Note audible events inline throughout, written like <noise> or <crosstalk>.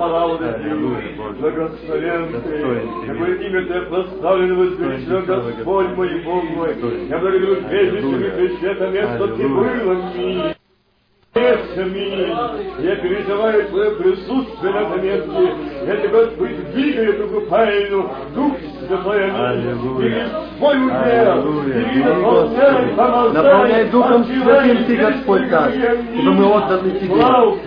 Слава Тебе, благословен Ты, какое имя Ты прославлено возвеличено, Господь мой, Бог мой. Я благодарю прежде всего это место Ты было. Аминь. Я переживаю Твое присутствие на этом месте. Я Тебя, Господь, двигаю эту тайну. Дух Свой удел. Бери наполняй, Духом Святым Ты, Господь наш, ибо мы отданы Тебе.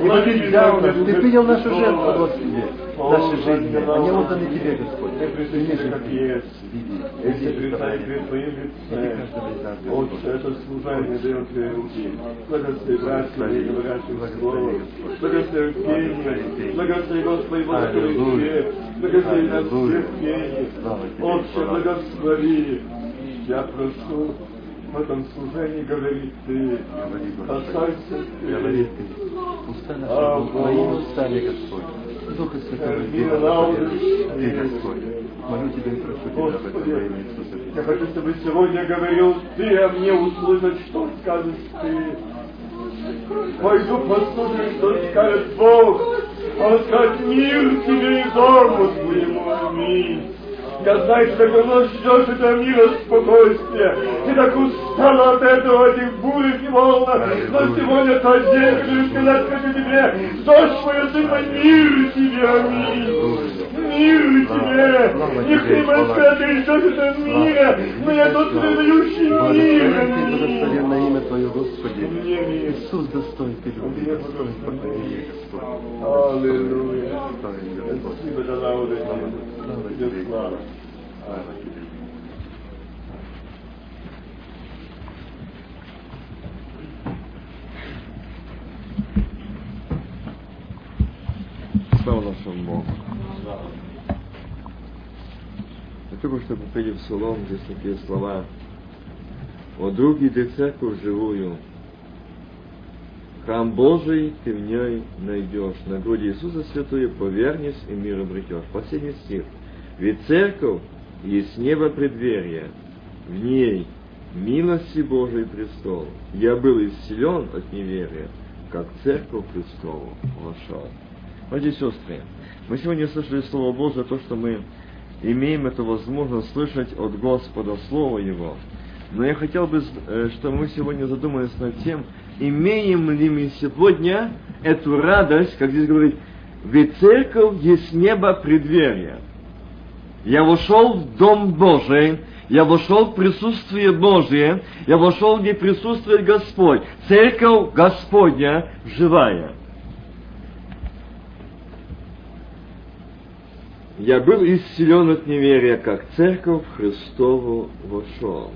Ибо Ты взял нас, Ты принял нашу жертву, Господи, нашей жизни. Они отданы Тебе, Господь. Же, как есть. Если предстань перед Твоим лицем, Отче, это служение дает Твои руки. Благослови братья, и говорящих слово. Благослови пение. Благослови, Господи, благослови Благослови нас всех пение. Отче, благослови. Я прошу в этом служении говорит Ты. Касайся Ты. Говорит Ты. Уста наши Твоими устами, Господь. Духа Святого, лауды. Ты, Господь. Молю Тебя и прошу Тебя об этом во имя Иисуса. Я хочу, чтобы сегодня говорил Ты, а мне услышать, что скажешь Ты. Пойду послушаю, что скажет Бог. Он скажет мир тебе и дому твоему. Аминь. Я знаю, что давно ждешь этого мира спокойствия. Ты так устала от этого, этих бурь и волнах. Но сегодня тот день, который сказать хочу тебе, дождь мой сына, мир тебе, аминь. Мир тебе. Не ты, Москва, ты ждешь этого мира, но я тот, передающий мир, Благословен Ты, аминь. благословенное имя Твое, Господи. Иисус достоин Ты любви, Господь. Аллилуйя. Спасибо за лауды. Слава слава. Слава Тебе. Слава нашему Богу. Я только что попали в Псалом, здесь такие слова. «О, друг, иди в церковь живую, храм Божий ты в ней найдешь, на груди Иисуса Святую повернись и мир обретешь». Последний стих. «Ведь церковь есть небо преддверия, в ней милости Божий престол. Я был исцелен от неверия, как церковь Христову вошел». Братья и сестры, мы сегодня слышали Слово Божие, то, что мы имеем эту возможность слышать от Господа Слово Его. Но я хотел бы, э, чтобы мы сегодня задумались над тем, имеем ли мы сегодня эту радость, как здесь говорит, ведь церковь есть небо преддверия. Я вошел в Дом Божий, я вошел в присутствие Божие, я вошел, где присутствует Господь. Церковь Господня живая. Я был исцелен от неверия, как церковь Христову вошел.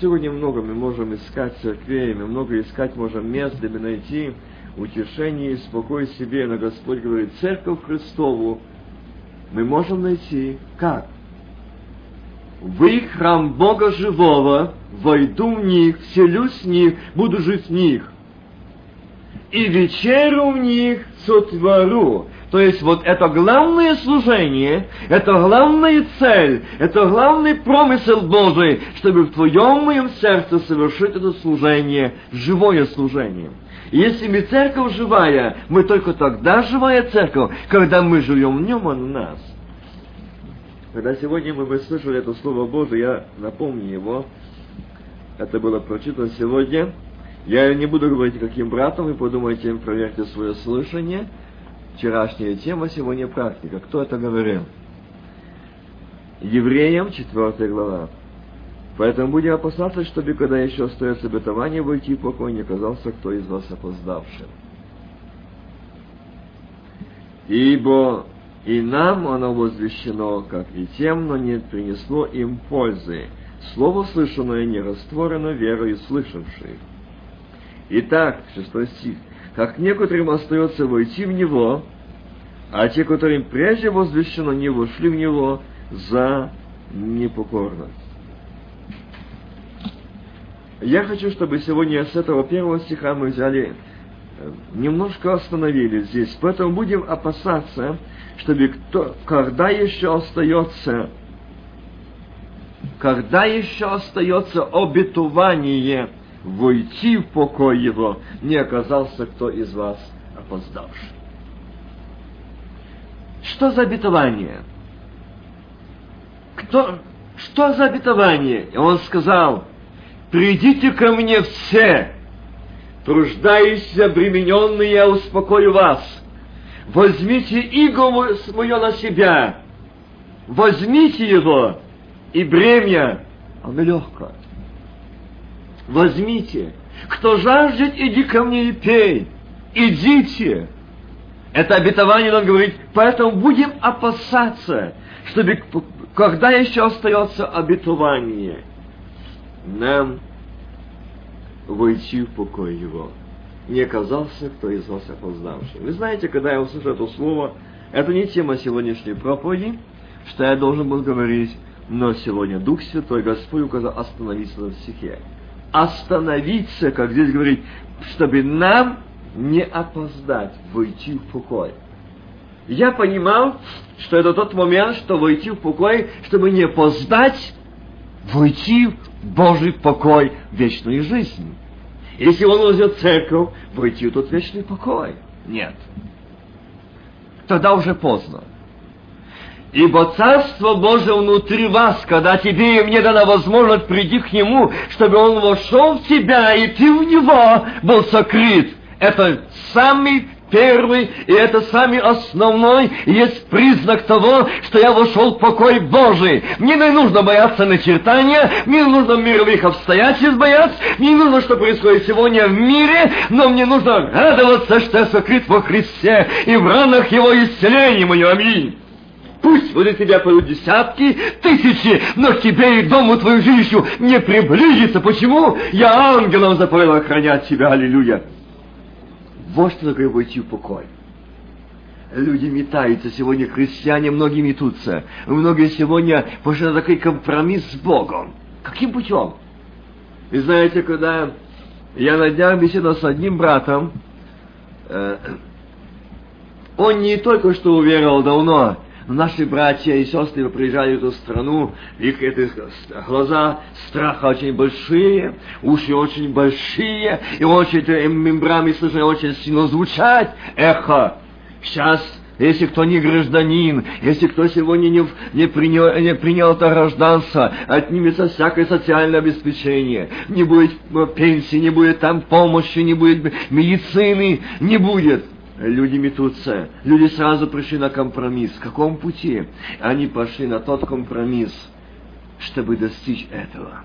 Сегодня много мы можем искать церквей, мы много искать можем мест, где найти утешение и спокой себе, но Господь говорит, церковь Христову мы можем найти как? Вы храм Бога живого, войду в них, вселюсь в них, буду жить в них. И вечеру в них сотвору. То есть вот это главное служение, это главная цель, это главный промысел Божий, чтобы в твоем моем сердце совершить это служение, живое служение. Если мы церковь живая, мы только тогда живая церковь, когда мы живем в нем, он в нас. Когда сегодня мы слышали это Слово Божие, я напомню его, это было прочитано сегодня. Я не буду говорить, каким братом, вы подумайте, проверьте свое слышание. Вчерашняя тема, сегодня практика. Кто это говорил? Евреям, 4 глава. Поэтому будем опасаться, чтобы, когда еще остается обетование, войти в покой, не оказался кто из вас опоздавшим. Ибо и нам оно возвещено, как и тем, но не принесло им пользы. Слово слышанное не растворено верой слышавших. Итак, шестой стих. Как некоторым остается войти в него, а те, которым прежде возвещено, не вошли в него за непокорность. Я хочу, чтобы сегодня с этого первого стиха мы взяли, э, немножко остановились здесь. Поэтому будем опасаться, чтобы кто, когда еще остается, когда еще остается обетование войти в покой его, не оказался кто из вас опоздавший. что за обетование? Кто, что за обетование? И он сказал, придите ко мне все, труждающиеся, обремененные, я успокою вас. Возьмите иго мое на себя, возьмите его, и бремя, оно легкое. Возьмите. Кто жаждет, иди ко мне и пей. Идите. Это обетование, он говорит, поэтому будем опасаться, чтобы, когда еще остается обетование, нам войти в покой его. Не оказался кто из вас опоздавший. Вы знаете, когда я услышал это слово, это не тема сегодняшней проповеди, что я должен был говорить, но сегодня Дух Святой Господь указал остановиться на стихе. Остановиться, как здесь говорит, чтобы нам не опоздать, войти в покой. Я понимал, что это тот момент, что войти в покой, чтобы не опоздать, войти в Божий покой, вечную жизнь. Если он возьмет церковь, войти в тот вечный покой. Нет. Тогда уже поздно. Ибо Царство Божие внутри вас, когда тебе и мне дана возможность прийти к Нему, чтобы Он вошел в тебя, и ты в Него был сокрыт. Это самый первый, и это самый основной, есть признак того, что я вошел в покой Божий. Мне не нужно бояться начертания, мне не нужно мировых обстоятельств бояться, мне не нужно, что происходит сегодня в мире, но мне нужно радоваться, что я сокрыт во Христе, и в ранах Его исцеление мое. Аминь. Пусть возле тебя пойдут десятки, тысячи, но к тебе и дому твою жилищу не приблизится. Почему? Я ангелом заповедал охранять тебя. Аллилуйя. Вот что такое войти в покой. Люди метаются сегодня, христиане многие метутся. Многие сегодня пошли на такой компромисс с Богом. Каким путем? И знаете, когда я на днях беседовал с одним братом, э, он не только что уверовал давно, наши братья и сестры приезжали в эту страну, их эти глаза страха очень большие, уши очень большие, и очень мембрами слышно очень сильно звучать, эхо. Сейчас если кто не гражданин, если кто сегодня не, не, принял, не принял это гражданство, отнимется всякое социальное обеспечение, не будет пенсии, не будет там помощи, не будет медицины, не будет. Люди метутся. Люди сразу пришли на компромисс. В каком пути? Они пошли на тот компромисс, чтобы достичь этого.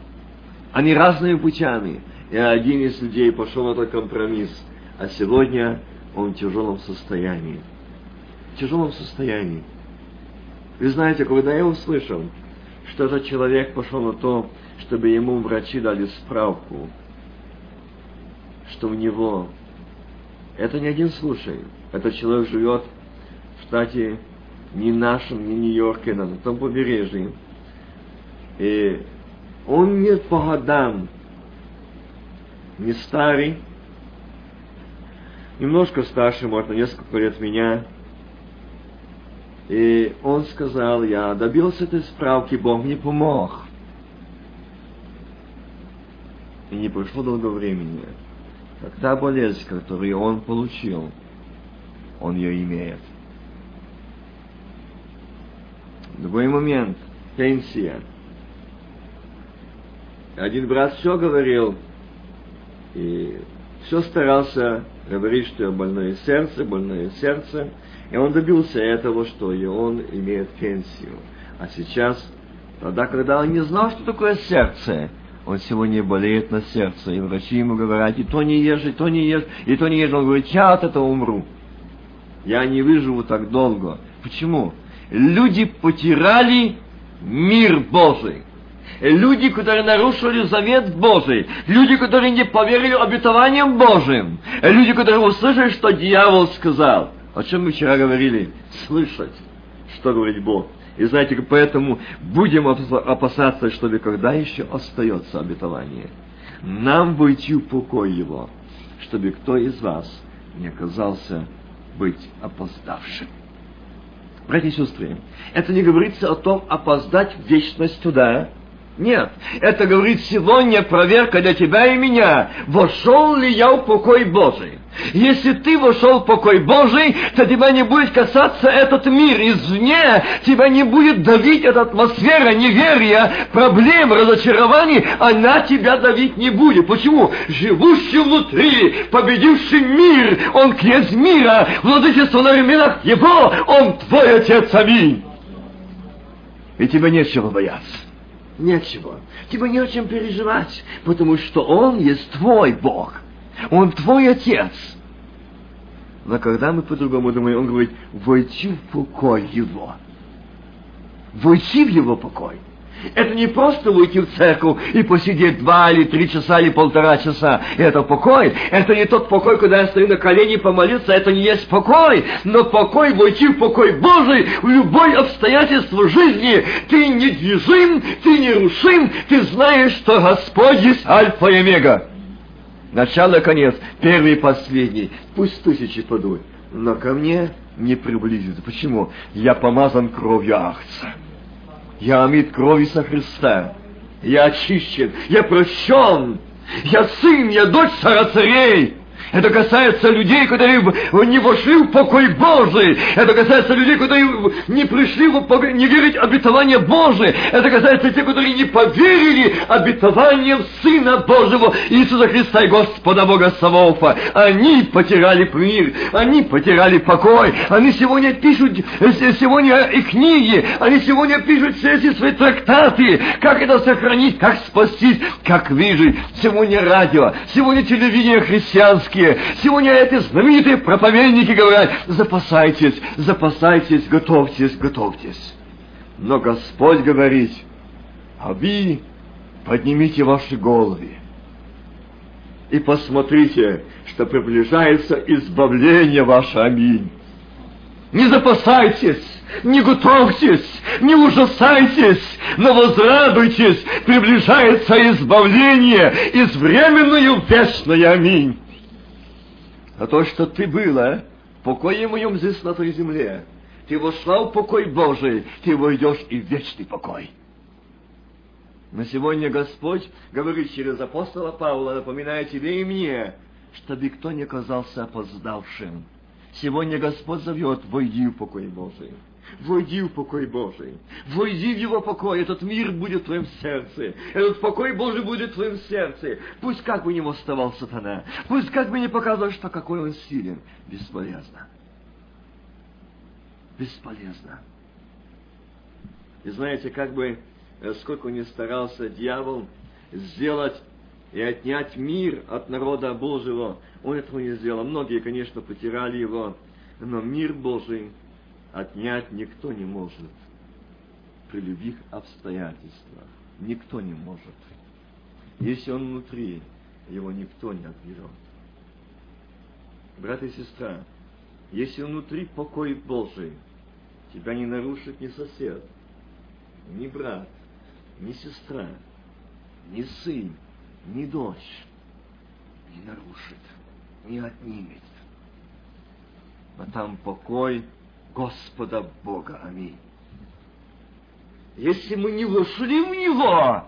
Они разными путями. И один из людей пошел на тот компромисс. А сегодня он в тяжелом состоянии. В тяжелом состоянии. Вы знаете, когда я услышал, что этот человек пошел на то, чтобы ему врачи дали справку, что у него это не один случай. Этот человек живет в штате не нашем, не Нью-Йорке, на том побережье. И он не по годам, не старый, немножко старше, может, на несколько лет меня. И он сказал, я добился этой справки, Бог мне помог. И не прошло долго времени как та болезнь, которую он получил, он ее имеет. Другой момент, пенсия. Один брат все говорил, и все старался говорить, что больное сердце, больное сердце, и он добился этого, что и он имеет пенсию. А сейчас, тогда, когда он не знал, что такое сердце, он сегодня болеет на сердце, и врачи ему говорят, и то не ешь, и то не ешь, и то не ешь. Он говорит, я от этого умру. Я не выживу так долго. Почему? Люди потеряли мир Божий. Люди, которые нарушили завет Божий, люди, которые не поверили обетованиям Божьим, люди, которые услышали, что дьявол сказал. О чем мы вчера говорили? Слышать, что говорит Бог. И знаете, поэтому будем опасаться, чтобы когда еще остается обетование, нам войти в покой его, чтобы кто из вас не оказался быть опоздавшим. Братья и сестры, это не говорится о том опоздать в вечность туда, Нет, это говорит сегодня проверка для тебя и меня. Вошел ли я в покой Божий? Если ты вошел в покой Божий, то тебя не будет касаться этот мир извне, тебя не будет давить эта атмосфера неверия, проблем, разочарований, она тебя давить не будет. Почему? Живущий внутри, победивший мир, он князь мира, владычество на временах его, он твой отец, аминь. И тебе нечего бояться. Нечего. Тебе не о чем переживать, потому что Он есть твой Бог. Он твой Отец. Но когда мы по-другому думаем, Он говорит, войти в покой Его. Войти в Его покой. Это не просто уйти в церковь и посидеть два или три часа или полтора часа. Это покой. Это не тот покой, когда я стою на колени помолиться. Это не есть покой. Но покой, войти в покой Божий в любой обстоятельство жизни. Ты недвижим, ты нерушим. Ты знаешь, что Господь есть Альфа и Омега. Начало, конец, первый и последний. Пусть тысячи падут, но ко мне не приблизится. Почему? Я помазан кровью Ахца. Я омит кровью со Христа. Я очищен, я прощен. Я сын, я дочь царя царей. Это касается людей, которые не вошли в покой Божий. Это касается людей, которые не пришли в не верить обетование Божие. Это касается тех, которые не поверили обетованием Сына Божьего Иисуса Христа и Господа Бога Саваофа. Они потеряли мир, они потеряли покой. Они сегодня пишут сегодня и книги, они сегодня пишут все эти свои трактаты, как это сохранить, как спастись, как выжить. Сегодня радио, сегодня телевидение христианские, Сегодня, сегодня эти знаменитые проповедники говорят, запасайтесь, запасайтесь, готовьтесь, готовьтесь. Но Господь говорит, а вы поднимите ваши головы и посмотрите, что приближается избавление ваше. Аминь. Не запасайтесь, не готовьтесь, не ужасайтесь, но возрадуйтесь, приближается избавление из временную вечное. Аминь. А то, что ты была в покое моем здесь на той земле, ты вошла в покой Божий, ты войдешь и в вечный покой. Но сегодня Господь говорит через апостола Павла, напоминая тебе и мне, чтобы кто не казался опоздавшим. Сегодня Господь зовет, войди в покой Божий. Войди в покой Божий. Войди в Его покой. Этот мир будет в твоем сердце. Этот покой Божий будет в твоем сердце. Пусть как бы ни восставал сатана. Пусть как бы не показывал, что какой он силен. Бесполезно. Бесполезно. И знаете, как бы, э, сколько не старался дьявол сделать и отнять мир от народа Божьего, он этого не сделал. Многие, конечно, потеряли его, но мир Божий отнять никто не может при любых обстоятельствах. Никто не может. Если он внутри, его никто не отберет. Брат и сестра, если внутри покой Божий, тебя не нарушит ни сосед, ни брат, ни сестра, ни сын, ни дочь, не нарушит, не отнимет. А там покой Господа Бога. Аминь. Если мы не вошли в Него,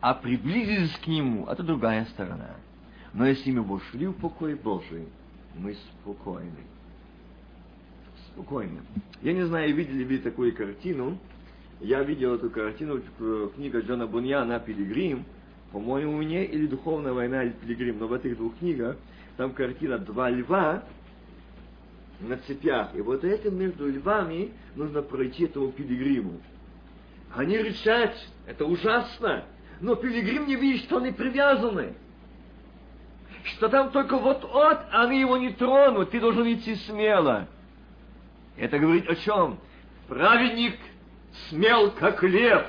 а приблизились к Нему, это другая сторона. Но если мы вошли в покой Божий, мы спокойны. Спокойны. Я не знаю, видели ли вы такую картину. Я видел эту картину, книга Джона Буньяна «Пилигрим», по-моему, мне или «Духовная война» или «Пилигрим», но в этих двух книгах там картина «Два льва», на цепях. И вот этим между львами нужно пройти этому пилигриму. Они рычат, это ужасно. Но пилигрим не видит, что они привязаны. Что там только вот-вот, они его не тронут, ты должен идти смело. Это говорит о чем? Праведник смел, как лев,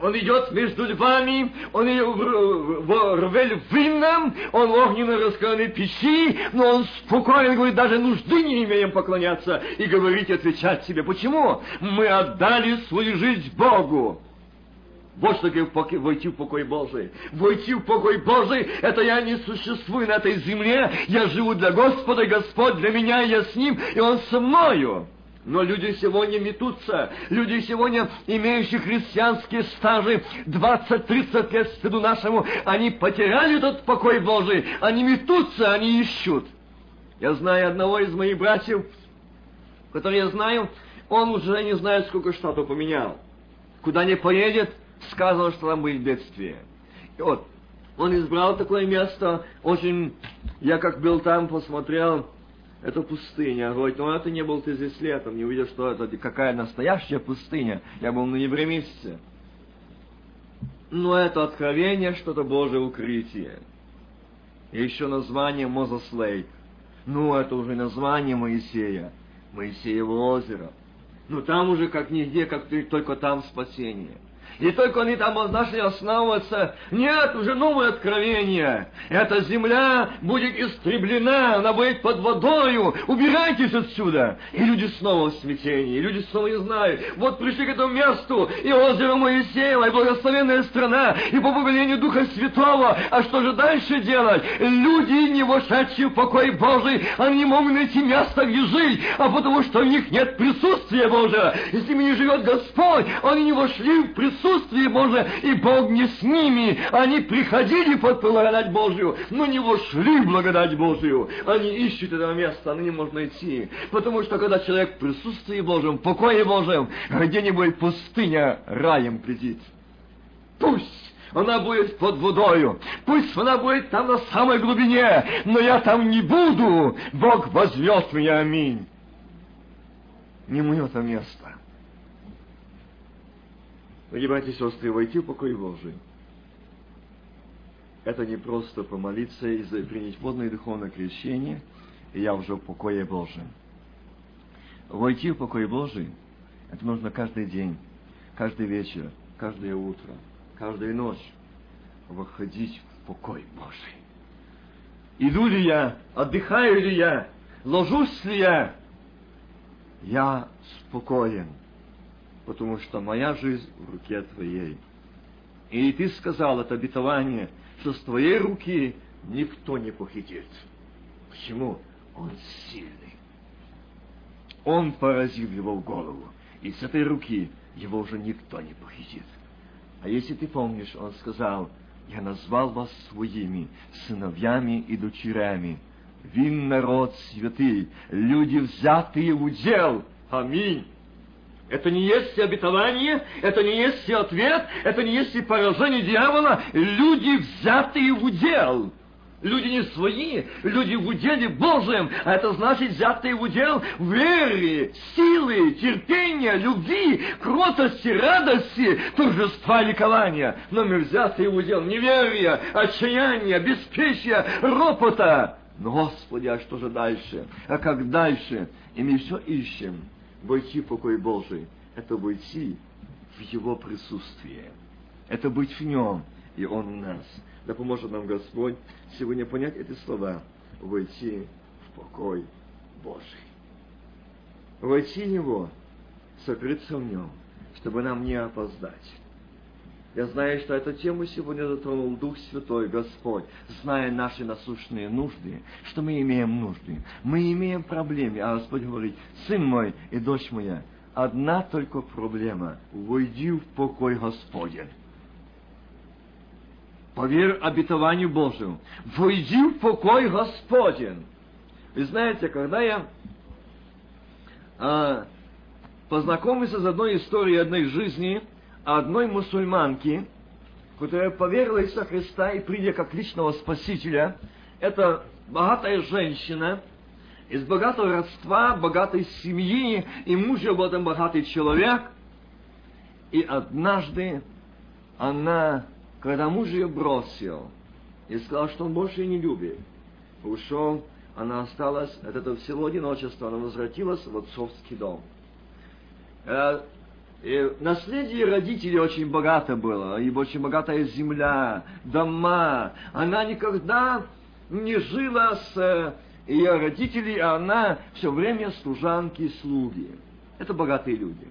он идет между львами, он рве львином, он огненно раскаленной печи, но он спокойно говорит, даже нужды не имеем поклоняться и говорить, отвечать себе. Почему? Мы отдали свою жизнь Богу. Вот что такое войти в покой Божий. Войти в покой Божий, это я не существую на этой земле, я живу для Господа, и Господь для меня, и я с Ним, и Он со мною. Но люди сегодня метутся. Люди сегодня, имеющие христианские стажи 20-30 лет стыду нашему, они потеряли этот покой Божий. Они метутся, они ищут. Я знаю одного из моих братьев, который я знаю, он уже не знает, сколько штатов поменял. Куда не поедет, сказано, что там будет бедствие. И вот, он избрал такое место, очень, я как был там, посмотрел, это пустыня. Говорит, ну это не был ты здесь летом, не увидел, что это какая настоящая пустыня. Я был в ноябре месяце. Но это откровение, что-то Божье укрытие. И еще название Мозес Лейк. Ну, это уже название Моисея. Моисеево озеро. Ну, там уже как нигде, как только там спасение. И только они там начали основываться. Нет, уже новое откровение. Эта земля будет истреблена, она будет под водою. Убирайтесь отсюда. И люди снова в смятении, люди снова не знают. Вот пришли к этому месту, и озеро Моисеева, и благословенная страна, и по повелению Духа Святого. А что же дальше делать? Люди, не вошедшие в покой Божий, они не могут найти место, где жить, а потому что у них нет присутствия Божьего. Если ними не живет Господь, они не вошли в присутствие присутствие Божие, и Бог не с ними. Они приходили под благодать Божию, но не вошли в благодать Божию. Они ищут этого места, оно не можно найти. Потому что когда человек в присутствии Божьем, в покое Божьем, где-нибудь пустыня раем глядит. Пусть она будет под водою. Пусть она будет там на самой глубине, но я там не буду. Бог возьмет меня, аминь. Не мое это место. Дорогие братья и сестры, войти в покой Божий – это не просто помолиться и принять водное и духовное крещение, и я уже в покое Божьем. Войти в покой Божий – это нужно каждый день, каждый вечер, каждое утро, каждую ночь выходить в покой Божий. Иду ли я, отдыхаю ли я, ложусь ли я, я спокоен – потому что моя жизнь в руке Твоей. И Ты сказал это обетование, что с Твоей руки никто не похитит. Почему? Он сильный. Он поразил его в голову, и с этой руки его уже никто не похитит. А если ты помнишь, он сказал, я назвал вас своими сыновьями и дочерями. Вин народ святый, люди взятые в удел. Аминь. Это не есть обетование, это не есть ответ, это не есть поражение дьявола. Люди взятые в удел. Люди не свои, люди в уделе Божьем, а это значит взятые в удел веры, силы, терпения, любви, кротости, радости, торжества, ликования. Но мы взятые в удел неверия, отчаяния, беспечия, ропота. Но, Господи, а что же дальше? А как дальше? И мы все ищем войти в покой Божий, это войти в Его присутствие. Это быть в Нем, и Он в нас. Да поможет нам Господь сегодня понять эти слова. Войти в покой Божий. Войти в Него, сокрыться в Нем, чтобы нам не опоздать. Я знаю, что эту тему сегодня затронул Дух Святой, Господь, зная наши насущные нужды, что мы имеем нужды. Мы имеем проблемы, а Господь говорит, сын мой и дочь моя, одна только проблема – войди в покой Господень. Поверь обетованию Божьему. Войди в покой Господень. Вы знаете, когда я а, познакомился с одной историей одной жизни – одной мусульманки, которая поверила Иисуса Христа и придя как личного Спасителя, это богатая женщина, из богатого родства, богатой семьи, и муж был там богатый человек. И однажды она, когда муж ее бросил, и сказал, что он больше ее не любит, ушел, она осталась от этого всего одиночества, она возвратилась в отцовский дом. Э, и наследие родителей очень богато было, ибо очень богатая земля, дома. Она никогда не жила с э, ее родителей, а она все время служанки и слуги. Это богатые люди.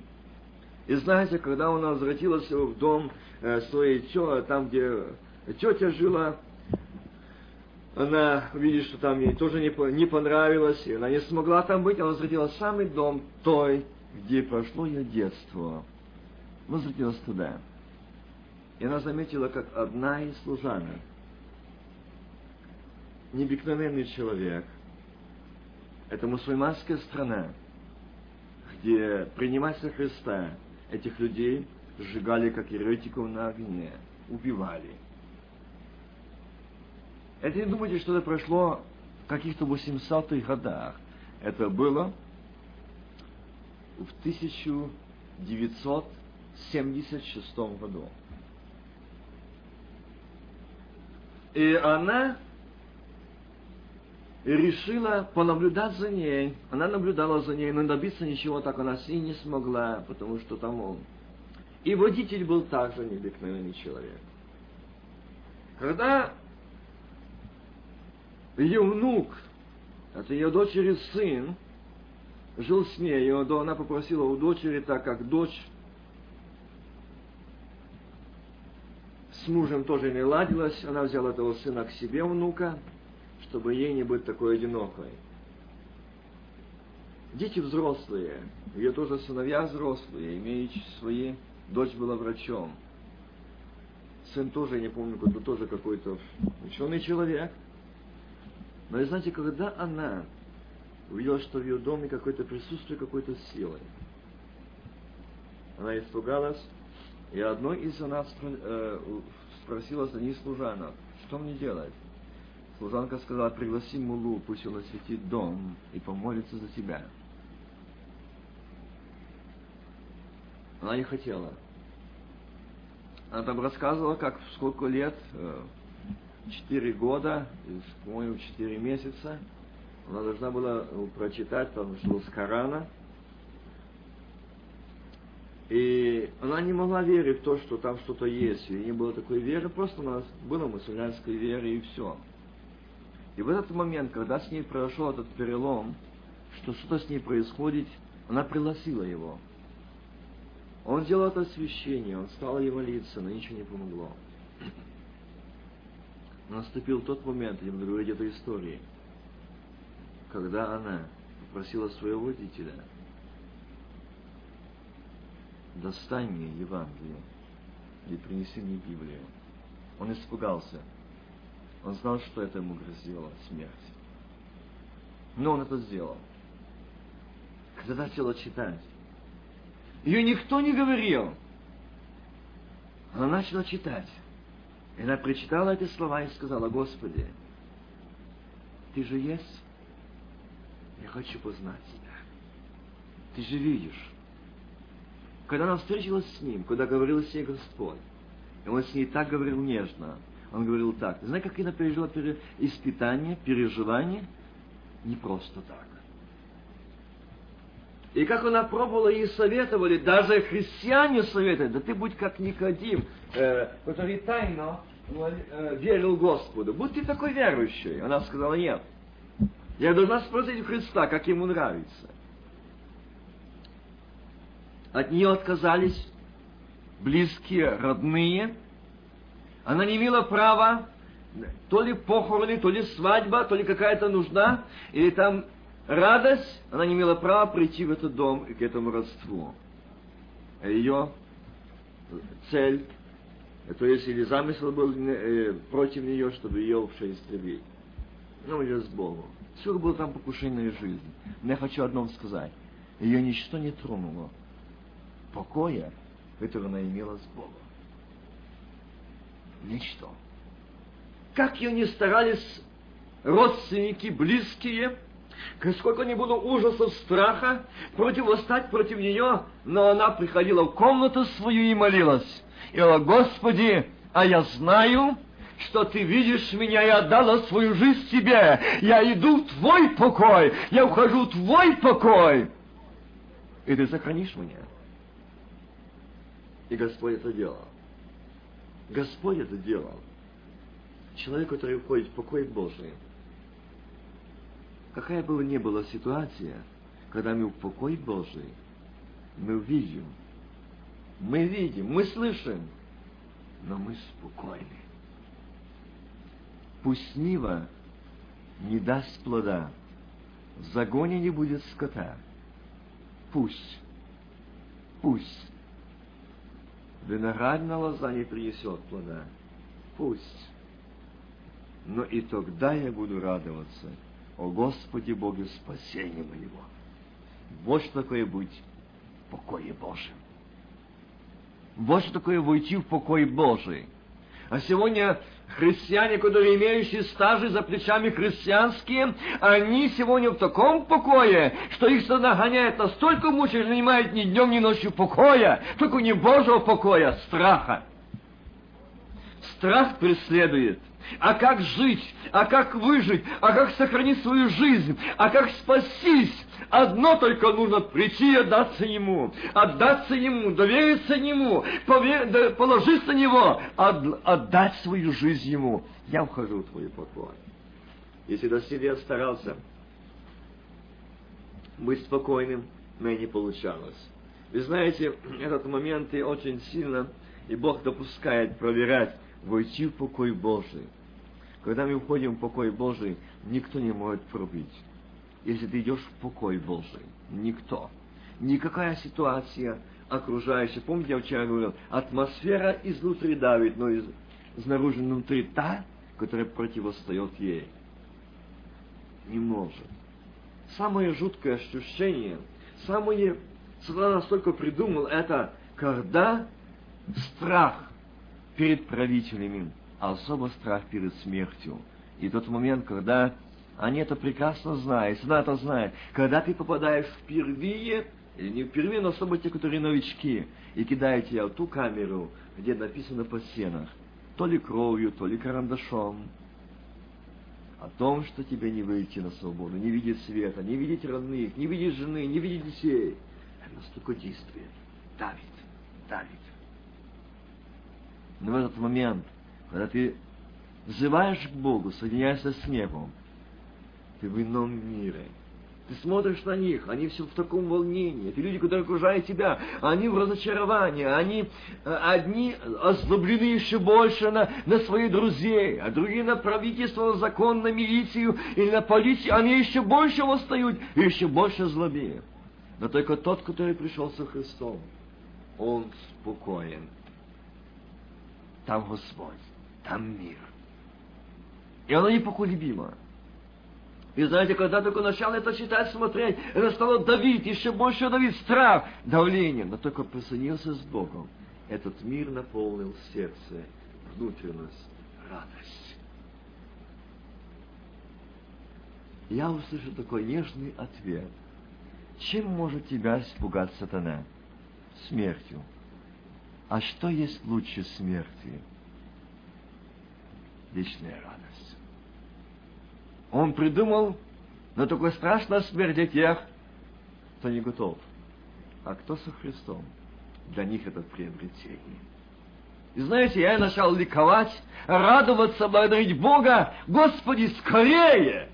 И знаете, когда она возвратилась в дом э, своей тети, там, где тетя жила, она видит, что там ей тоже не понравилось, и она не смогла там быть, она возвратилась в самый дом той, где прошло ее детство. Возвратилась туда. И она заметила, как одна из служанок, необыкновенный человек, это мусульманская страна, где принимателя Христа этих людей сжигали, как еретиков на огне, убивали. Это не думайте, что это прошло в каких-то 800-х годах. Это было в 1976 году. И она решила понаблюдать за ней. Она наблюдала за ней, но добиться ничего так она с ней не смогла, потому что там он. И водитель был также необыкновенный человек. Когда ее внук, это ее дочери сын, жил с ней, и она попросила у дочери, так как дочь с мужем тоже не ладилась, она взяла этого сына к себе, внука, чтобы ей не быть такой одинокой. Дети взрослые, ее тоже сыновья взрослые, имеющие свои, дочь была врачом. Сын тоже, я не помню, кто тоже какой-то ученый человек. Но и знаете, когда она увидела, что в ее доме какое-то присутствие какой-то силы, она испугалась, и одной из она э, спросила за ней служанок, что мне делать? Служанка сказала, пригласи Мулу, пусть он осветит дом и помолится за тебя. Она не хотела. Она там рассказывала, как сколько лет, э, четыре года, по-моему, четыре месяца, она должна была прочитать, там что с Корана, и она не могла верить в то, что там что-то есть. И не было такой веры, просто у нас была мусульманская вера и все. И в этот момент, когда с ней произошел этот перелом, что что-то с ней происходит, она пригласила его. Он делал это освящение, он стал ей молиться, но ничего не помогло. <clears throat> Наступил тот момент, я говорить этой истории, когда она попросила своего водителя достань мне Евангелие и принеси мне Библию. Он испугался. Он знал, что это ему грозило смерть. Но он это сделал. Когда начала читать, ее никто не говорил. Она начала читать. И она прочитала эти слова и сказала, Господи, Ты же есть? Я хочу познать Тебя. Ты же видишь, когда она встретилась с ним, когда говорил с ней Господь, и он с ней так говорил нежно, он говорил так. Знаете, как она пережила пере... испытание, переживание? Не просто так. И как она пробовала, ей советовали, даже христиане советовали, да ты будь как Никодим, э, который тайно э, верил Господу. Будь ты такой верующий. Она сказала, нет. Я должна спросить Христа, как ему нравится. От нее отказались близкие, родные. Она не имела права, то ли похороны, то ли свадьба, то ли какая-то нужда, или там радость, она не имела права прийти в этот дом и к этому родству. А ее цель, то есть или замысел был э, против нее, чтобы ее вообще истребить. Ну, ее с Богу. Все было там покушение жизни. Но я хочу одном сказать. Ее ничто не тронуло покоя, который она имела с Богом. Ничто. Как ее не старались родственники, близкие, сколько не было ужасов, страха, противостать против нее, но она приходила в комнату свою и молилась. И говорила, Господи, а я знаю, что ты видишь меня и отдала свою жизнь тебе. Я иду в твой покой, я ухожу в твой покой. И ты сохранишь меня. И Господь это делал. Господь это делал. Человек, который входит в покой Божий. Какая бы ни была ситуация, когда мы в покой Божий, мы видим, мы видим, мы слышим, но мы спокойны. Пусть Нива не даст плода, в загоне не будет скота. Пусть, пусть виноградная лоза не принесет плода. Пусть. Но и тогда я буду радоваться. О Господи Боге, спасение моего. Вот что такое быть в покое Божьем. Вот что такое войти в покой Божий. А сегодня христиане, которые имеющие стажи за плечами христианские, они сегодня в таком покое, что их нагоняет настолько мучает, что имеют ни днем, ни ночью покоя, только не Божьего покоя, страха. Страх преследует. А как жить? А как выжить? А как сохранить свою жизнь? А как спастись? Одно только нужно прийти и отдаться Ему. Отдаться Ему, довериться Ему, повер... положиться на Него, от... отдать свою жизнь Ему. Я ухожу в Твой покой. Если доселе я старался быть спокойным, мне не получалось. Вы знаете, этот момент и очень сильно, и Бог допускает проверять, войти в покой Божий. Когда мы входим в покой Божий, никто не может пробить. Если ты идешь в покой Божий, никто. Никакая ситуация окружающая. Помните, я вчера говорил, атмосфера изнутри давит, но из, снаружи внутри та, которая противостоит ей. Не может. Самое жуткое ощущение, самое, Сатана настолько придумал, это когда страх перед правителями, а особо страх перед смертью. И тот момент, когда они это прекрасно знают, сатана это знает, когда ты попадаешь впервые, или не впервые, но особо те, которые новички, и кидают тебя в ту камеру, где написано по стенах, то ли кровью, то ли карандашом, о том, что тебе не выйти на свободу, не видеть света, не видеть родных, не видеть жены, не видеть детей. Это настолько действует. Давид, Давид. Но в этот момент, когда ты взываешь к Богу, соединяешься с небом, ты в ином мире. Ты смотришь на них, они все в таком волнении. Эти люди, которые окружают тебя, они в разочаровании, они э, одни озлоблены еще больше на, на своих друзей, а другие на правительство, на закон, на милицию или на полицию, они еще больше восстают и еще больше злобеют. Но только тот, который пришел со Христом, он спокоен, там Господь, там мир. И оно непоколебимо. И знаете, когда только начал это читать, смотреть, это стало давить, еще больше давить, страх, давление. Но только присоединился с Богом. Этот мир наполнил сердце, внутренность, радость. Я услышал такой нежный ответ. Чем может тебя испугать сатана? Смертью. А что есть лучше смерти? Вечная радость. Он придумал на такой страшной смерть для тех, кто не готов. А кто со Христом? Для них это приобретение. И знаете, я начал ликовать, радоваться, благодарить Бога. Господи, скорее!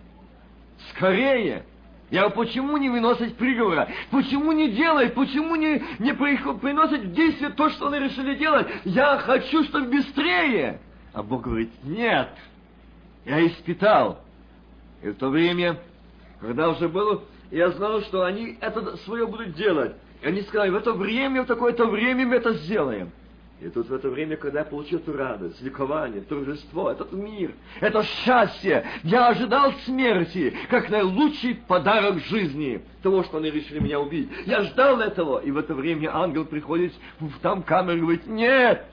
Скорее! Я почему не выносить приговора? Почему не делать? Почему не, не приносить в действие то, что они решили делать? Я хочу, чтобы быстрее. А Бог говорит, нет, я испытал. И в то время, когда уже было, я знал, что они это свое будут делать. И они сказали, в это время, в такое-то время мы это сделаем. И тут в это время, когда я получил эту радость, ликование, торжество, этот мир, это счастье, я ожидал смерти, как наилучший подарок жизни, того, что они решили меня убить. Я ждал этого, и в это время ангел приходит в там камеру и говорит, нет,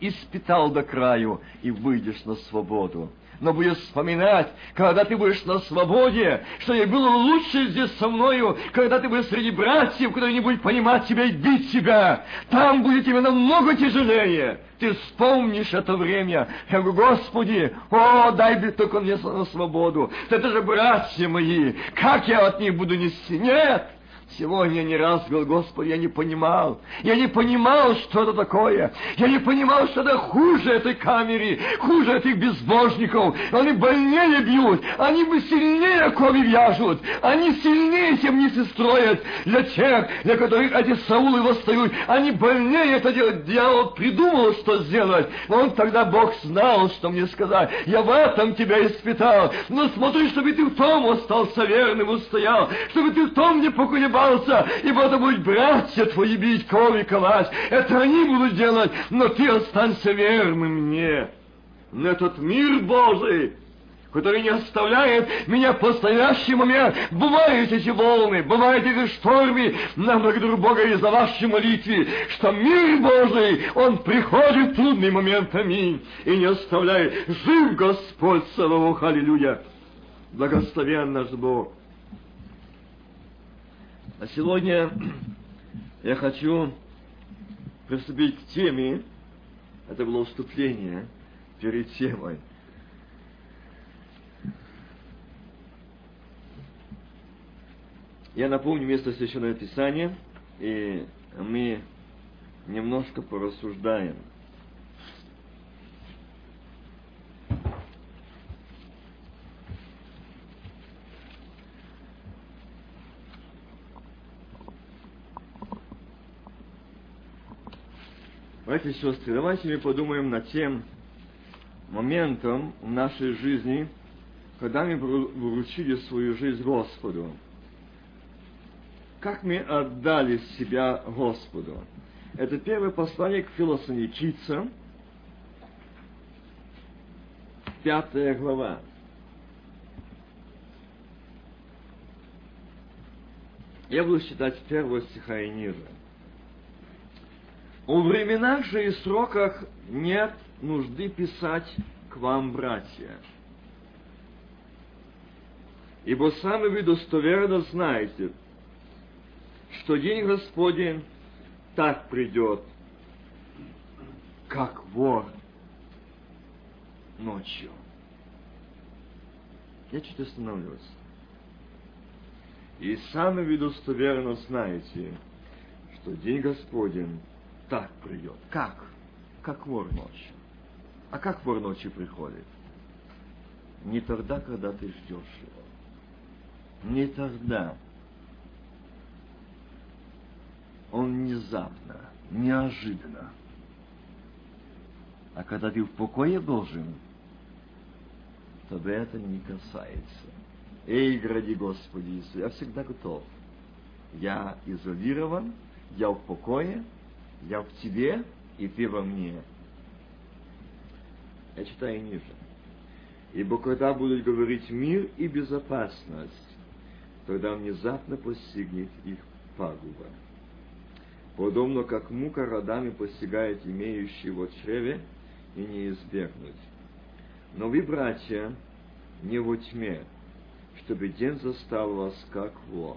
испытал до краю, и выйдешь на свободу но будешь вспоминать, когда ты будешь на свободе, что ей было лучше здесь со мною, когда ты будешь среди братьев, которые не будут понимать тебя и бить тебя. Там будет тебе намного тяжелее. Ты вспомнишь это время. Я говорю, Господи, о, дай бы только мне на свободу. Это же братья мои, как я от них буду нести? Нет, Сегодня не раз говорил, Господи, я не понимал. Я не понимал, что это такое. Я не понимал, что это хуже этой камеры, хуже этих безбожников. Они больнее бьют, они бы сильнее крови вяжут, они сильнее темницы строят для тех, для которых эти Саулы восстают. Они больнее это делают. Дьявол придумал, что сделать. Он тогда Бог знал, что мне сказать. Я в этом тебя испытал. Но смотри, чтобы ты в том остался верным, устоял, чтобы ты в том не поколебал колебался, ибо это будут братья твои бить, крови ковать. Это они будут делать, но ты останься верным мне. На этот мир Божий, который не оставляет меня в настоящий момент. Бывают эти волны, бывают эти штормы. Нам благодарю Бога и за ваши молитвы, что мир Божий, Он приходит в трудный момент, аминь, и не оставляет. Жив Господь, слава Аллилуйя. Благословен наш Бог. А сегодня я хочу приступить к теме, это было вступление перед темой. Я напомню место Священного Писания, и мы немножко порассуждаем – Братья и сестры, давайте мы подумаем над тем моментом в нашей жизни, когда мы вручили свою жизнь Господу. Как мы отдали себя Господу. Это первое послание к филосоникийцам, пятая глава. Я буду читать с первого стиха и ниже. У временах же и сроках нет нужды писать к вам, братья. Ибо сами вы достоверно знаете, что день Господень так придет, как вор ночью. Я чуть остановлюсь. И сами вы достоверно знаете, что день Господень так придет. Как? Как вор ночью. А как вор ночью приходит? Не тогда, когда ты ждешь его. Не тогда. Он внезапно, неожиданно. А когда ты в покое должен, тогда это не касается. Эй, гради Господи Иисус, я всегда готов. Я изолирован, я в покое, я в тебе, и ты во мне. Я читаю ниже. Ибо когда будут говорить мир и безопасность, тогда внезапно постигнет их пагуба. Подобно как мука родами постигает имеющего чреве и не избегнуть. Но вы, братья, не во тьме, чтобы день застал вас как вор.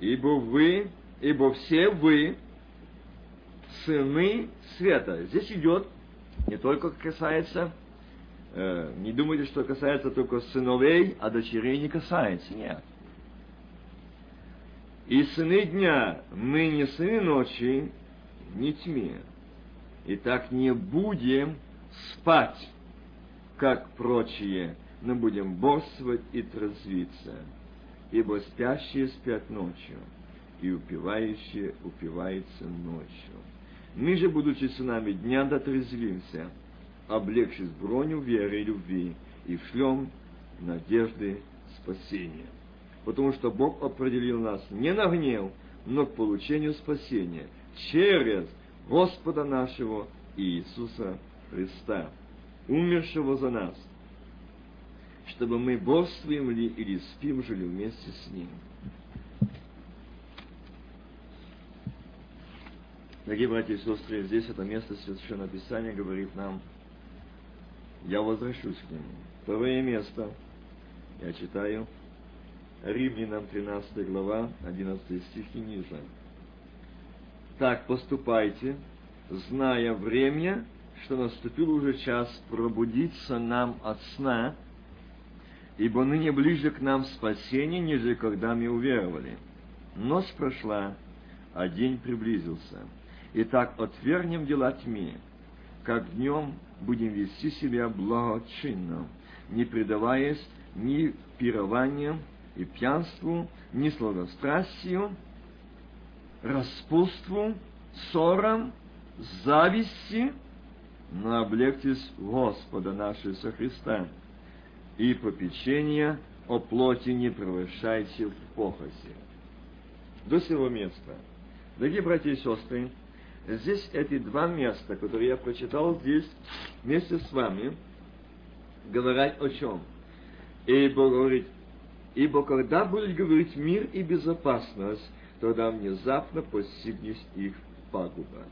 Ибо вы, ибо все вы сыны света. Здесь идет не только касается, э, не думайте, что касается только сыновей, а дочерей не касается, нет. И сыны дня, мы не сыны ночи, не тьме. И так не будем спать, как прочие, но будем борствовать и трезвиться ибо спящие спят ночью, и упивающие упиваются ночью. Мы же, будучи сынами дня, дотрезвимся, облегшись броню веры и любви, и шлем надежды спасения. Потому что Бог определил нас не на гнев, но к получению спасения через Господа нашего Иисуса Христа, умершего за нас, чтобы мы бодрствуем ли или спим жили вместе с Ним. Дорогие братья и сестры, здесь это место Священного Писания говорит нам, я возвращусь к нему. Второе место, я читаю, Римлянам 13 глава, 11 стих и ниже. Так поступайте, зная время, что наступил уже час пробудиться нам от сна, ибо ныне ближе к нам спасение, нежели когда мы уверовали. Ночь прошла, а день приблизился. Итак, отвергнем дела тьме, как днем будем вести себя благочинно, не предаваясь ни пированиям и пьянству, ни сладострастию, распутству, ссорам, зависти, но облегтесь Господа нашего Христа, и попечение о плоти не превышайте в похоти. До сего места. Дорогие братья и сестры, здесь эти два места, которые я прочитал здесь вместе с вами, говорят о чем? Ибо говорит, ибо когда будет говорить мир и безопасность, тогда внезапно постигнет их пагуба.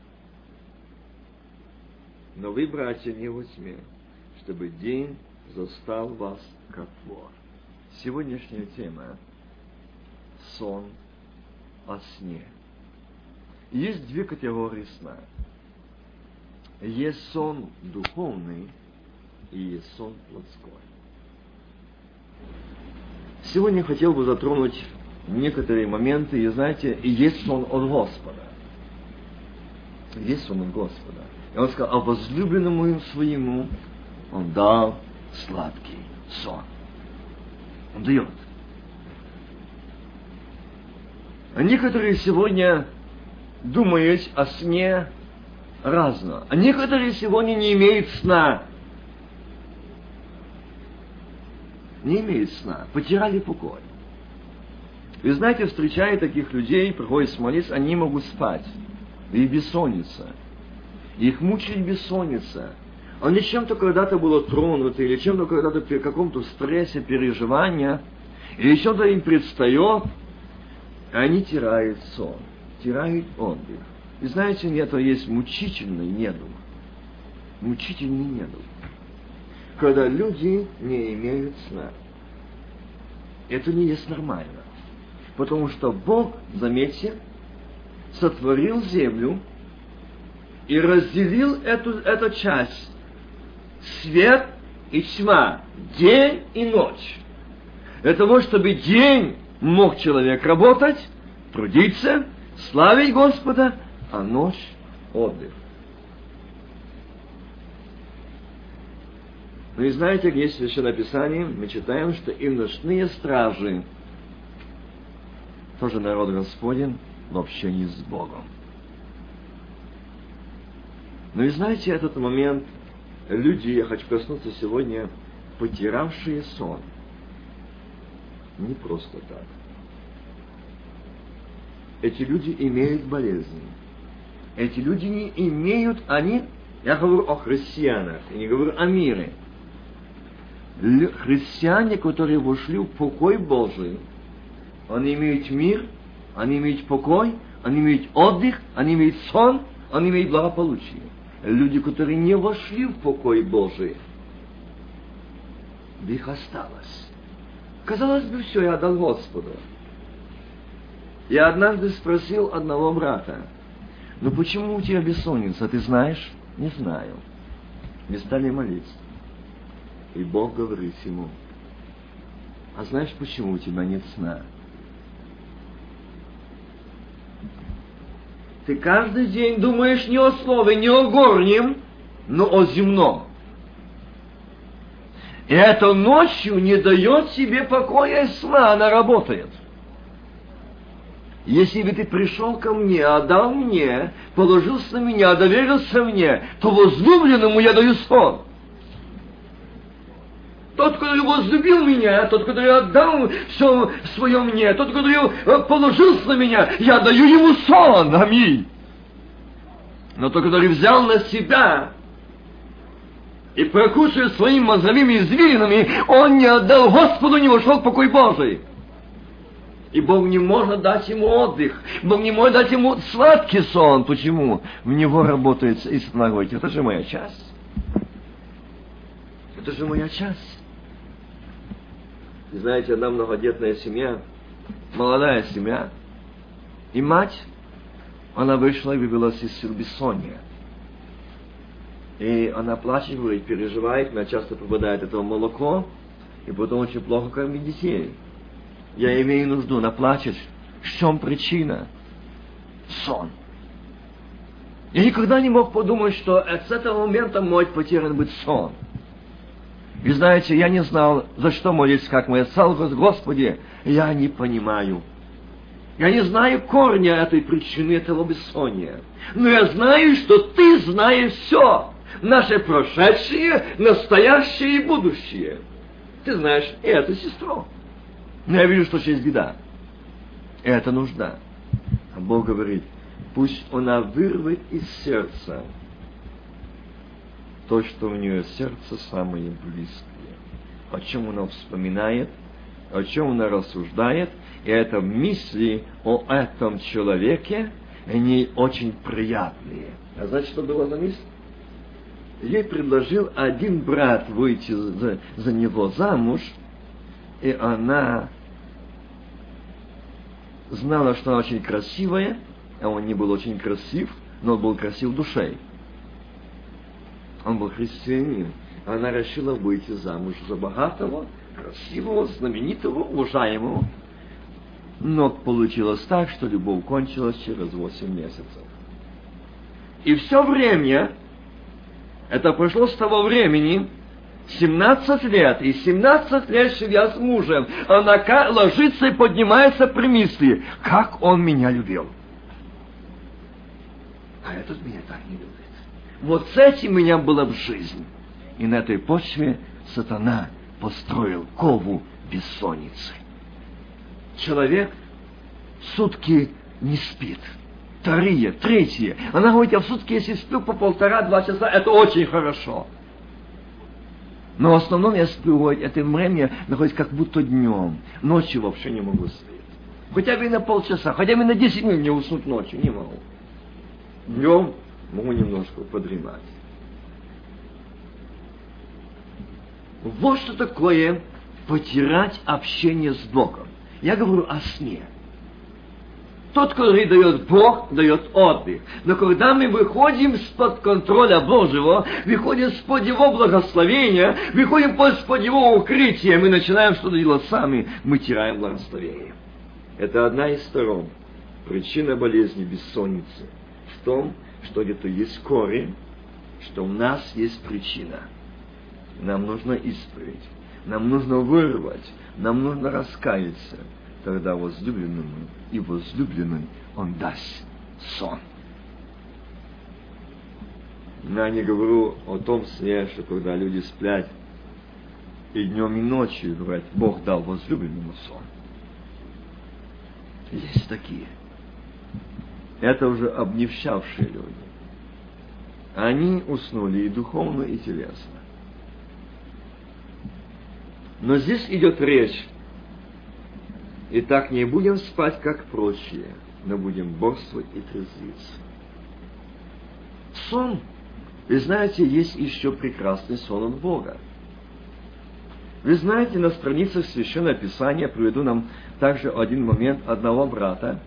Но вы, братья, не во тьме, чтобы день застал вас как вор. Сегодняшняя тема – сон о сне. Есть две категории сна. Есть сон духовный и есть сон плотской. Сегодня хотел бы затронуть некоторые моменты, и знаете, есть сон от Господа. Есть сон от Господа. И он сказал, а возлюбленному своему он дал сладкий сон. Он дает. Некоторые сегодня думают о сне разно. А некоторые сегодня не имеют сна. Не имеют сна. Потеряли покой. Вы знаете, встречая таких людей, приходит молиться, они могут спать. И бессонница. Их мучает бессонница. Они чем-то когда-то было тронуты, или чем-то когда-то при каком-то стрессе, переживания, или чем-то им предстает, они теряют сон, теряют отдых. И знаете, это есть мучительный недуг. Мучительный недуг. Когда люди не имеют сна. Это не есть нормально. Потому что Бог, заметьте, сотворил землю и разделил эту, эту часть свет и тьма, день и ночь. Для того, чтобы день мог человек работать, трудиться, славить Господа, а ночь – отдых. Ну и знаете, есть в Священном Писании, мы читаем, что и ночные стражи, тоже народ Господень, в общении с Богом. Ну и знаете, этот момент – люди, я хочу коснуться сегодня, потерявшие сон. Не просто так. Эти люди имеют болезнь. Эти люди не имеют, они, я говорю о христианах, я не говорю о мире. Христиане, которые вошли в покой Божий, они имеют мир, они имеют покой, они имеют отдых, они имеют сон, они имеют благополучие люди, которые не вошли в покой Божий, в их осталось. Казалось бы, все, я отдал Господу. Я однажды спросил одного брата, ну почему у тебя бессонница, ты знаешь? Не знаю. Мы стали молиться. И Бог говорит ему, а знаешь, почему у тебя нет сна? Ты каждый день думаешь не о слове, не о горнем, но о земном. И это ночью не дает себе покоя и сна, она работает. Если бы ты пришел ко мне, отдал мне, положился на меня, доверился мне, то возлюбленному я даю сон. Тот, который возлюбил меня, тот, который отдал все свое мне, тот, который э, положился на меня, я даю ему сон. Аминь. Но тот, который взял на себя и прокушая своими мозговыми извилинами, он не отдал Господу, не вошел в покой Божий. И Бог не может дать ему отдых. Бог не может дать ему сладкий сон. Почему? В него работает и говорит, это же моя часть. Это же моя часть. Знаете, одна многодетная семья, молодая семья, и мать, она вышла и вывелась из сил бессонния. И она плачет, говорит, переживает, она часто попадает это молоко, и потом очень плохо кормить детей. Я имею нужду наплачет. В чем причина? Сон. Я никогда не мог подумать, что с этого момента мой потерян быть сон. И знаете, я не знал, за что молиться, как моя сказал, Господи, я не понимаю. Я не знаю корня этой причины этого бессония. Но я знаю, что Ты знаешь все. Наше прошедшее, настоящее и будущее. Ты знаешь и эту сестру. Но я вижу, что есть беда. Это нужда. А Бог говорит, пусть она вырвет из сердца то, что у нее сердце самое близкое. О чем она вспоминает, о чем она рассуждает, и это мысли о этом человеке, они очень приятные. А знаете, что было за мысль? Ей предложил один брат выйти за, за него замуж, и она знала, что она очень красивая, а он не был очень красив, но он был красив душой. Он был христианин. Она решила выйти замуж за богатого, красивого, знаменитого, уважаемого. Но получилось так, что любовь кончилась через 8 месяцев. И все время, это прошло с того времени, 17 лет, и 17 лет живя с мужем, она ложится и поднимается при мысли, как он меня любил. А этот меня так не любит. Вот с этим меня была в жизнь. И на этой почве сатана построил кову бессонницы. Человек сутки не спит. Вторые, третье. Она говорит, я в сутки, если сплю по полтора-два часа, это очень хорошо. Но в основном я сплю, это время находится как будто днем. Ночью вообще не могу спать. Хотя бы и на полчаса, хотя бы на 10 минут не уснуть ночью, не могу. Днем могу немножко подремать. Вот что такое потерять общение с Богом. Я говорю о сне. Тот, который дает Бог, дает отдых. Но когда мы выходим из-под контроля Божьего, выходим из-под Его благословения, выходим из-под Его укрытия, мы начинаем что-то делать сами, мы теряем благословение. Это одна из сторон. Причина болезни бессонницы в том, что где-то есть корень, что у нас есть причина. Нам нужно исправить, нам нужно вырвать, нам нужно раскаяться. Тогда возлюбленному и возлюбленной он даст сон. Я не говорю о том сне, что когда люди сплят, и днем, и ночью, говорят, Бог дал возлюбленному сон. Есть такие. Это уже обнищавшие люди. Они уснули и духовно, и телесно. Но здесь идет речь. Итак, не будем спать, как прочие, но будем борствовать и трезвиться. Сон, вы знаете, есть еще прекрасный сон от Бога. Вы знаете, на страницах Священного Писания приведу нам также один момент одного брата,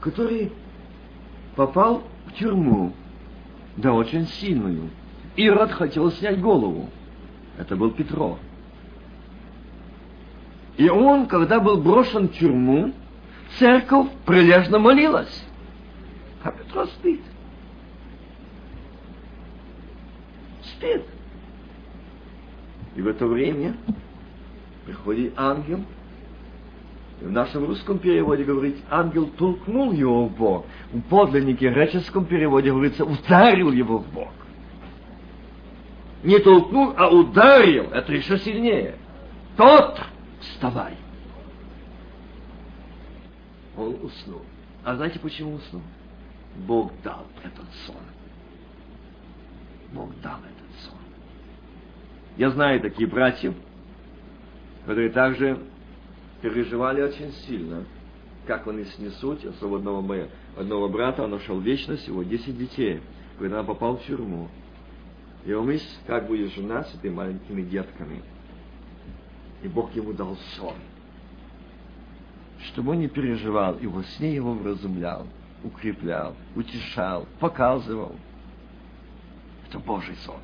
который попал в тюрьму, да очень сильную. Ирод хотел снять голову. Это был Петро. И он, когда был брошен в тюрьму, церковь прилежно молилась. А Петро спит. Спит. И в это время приходит ангел. В нашем русском переводе говорит, ангел толкнул его в бок. В подлиннике греческом переводе говорится, ударил его в бок. Не толкнул, а ударил. Это еще сильнее. Тот вставай. Он уснул. А знаете, почему уснул? Бог дал этот сон. Бог дал этот сон. Я знаю такие братьев, которые также переживали очень сильно, как они снесут, особенно одного, моего, одного брата, он нашел вечность, его 10 детей, когда он попал в тюрьму. И он мысль, как будет жена с этими маленькими детками – и Бог ему дал сон. Чтобы он не переживал, и во сне его вразумлял, укреплял, утешал, показывал. Это Божий сон.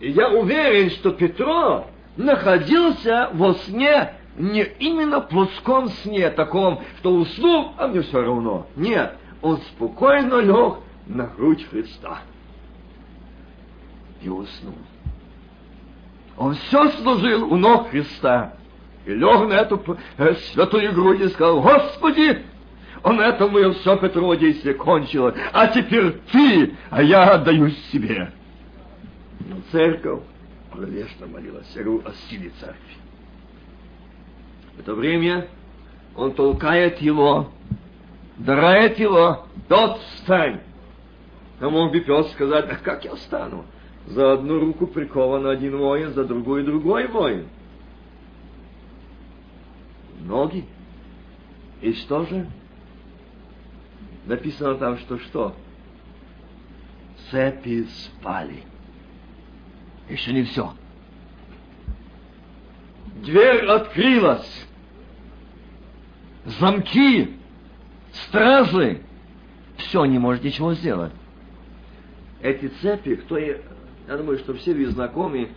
И я уверен, что Петро находился во сне не именно плоском сне, таком, что уснул, а мне все равно. Нет, он спокойно лег на грудь Христа и уснул. Он все служил у ног Христа. И лег на эту э, святую грудь и сказал, Господи, он это мое все Петрово действие кончило, а теперь ты, а я отдаюсь себе. Но церковь прилежно молилась о силе церкви. В это время он толкает его, драет его, тот встань. Мог бы пес сказать, а как я встану? За одну руку прикован один воин, за другую другой воин. Ноги. И что же? Написано там, что что? Цепи спали. Еще не все. Дверь открылась. Замки, стражи. Все, не может ничего сделать. Эти цепи, кто я, я думаю, что все вы знакомы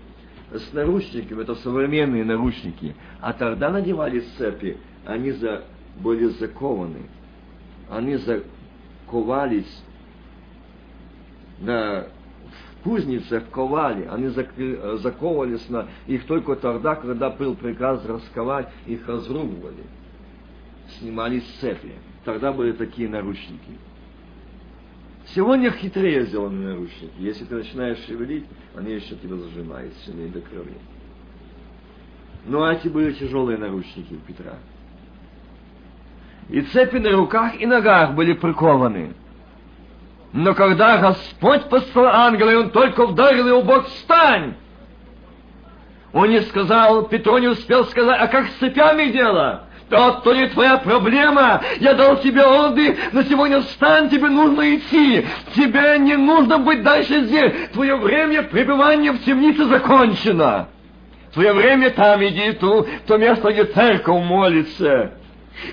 с наручниками, это современные наручники. А тогда надевали цепи, они за, были закованы. Они заковались на кузницах ковали, они заковывались на их только тогда, когда был приказ расковать, их разрубывали. Снимались цепи. Тогда были такие наручники. Сегодня хитрее сделаны наручники. Если ты начинаешь шевелить, они еще тебя зажимают сильнее до крови. Но эти были тяжелые наручники у Петра. И цепи на руках и ногах были прикованы. Но когда Господь послал ангела, и он только ударил его бок, встань! Он не сказал, Петро не успел сказать, а как с цепями дело? Тот, то не твоя проблема. Я дал тебе отдых, но сегодня встань, тебе нужно идти. Тебе не нужно быть дальше здесь. Твое время пребывания в темнице закончено. Твое время там иди, ту, то место, где церковь молится.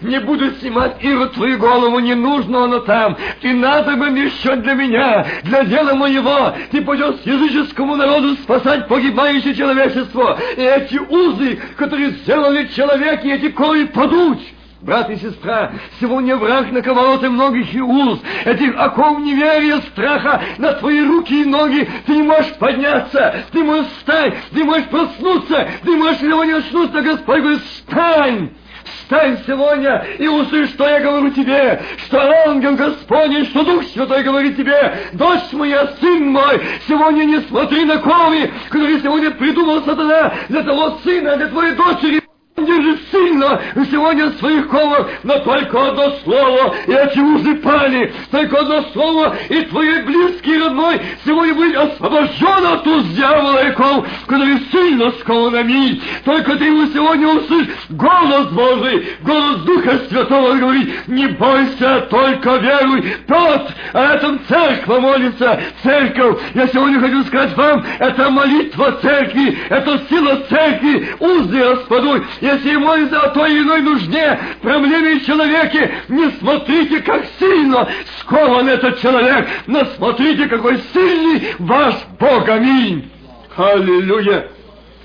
Не буду снимать, Ирод, твою голову, не нужно оно там. Ты надо бы еще для меня, для дела моего. Ты пойдешь языческому народу спасать погибающее человечество. И эти узы, которые сделали человеки, эти кои падут. Брат и сестра, сегодня враг наковал ты многих и уз, этих оков неверия, страха на твои руки и ноги. Ты не можешь подняться, ты можешь встать, ты можешь проснуться, ты можешь сегодня очнуться, Господь встань! Встань сегодня и услышь, что я говорю тебе, что ангел Господень, что Дух Святой говорит тебе, дочь моя, сын мой, сегодня не смотри на кови, которые сегодня придумал сатана для того сына, для твоей дочери, Держи сильно сегодня своих ковах, но только одно слово, и эти узы пали, только одно слово, и твой близкий родной сегодня будет освобожден от уз дьявола и ков, который сильно скованами. Только ты его сегодня услышишь голос Божий, голос Духа Святого говорит, не бойся, только веруй. Тот, а этом церковь молится, церковь. Я сегодня хочу сказать вам, это молитва церкви, это сила церкви, узы распадут если молится о той или иной нужде, проблеме человеке, не смотрите, как сильно скован этот человек, но смотрите, какой сильный ваш Бог. Аминь. Аллилуйя.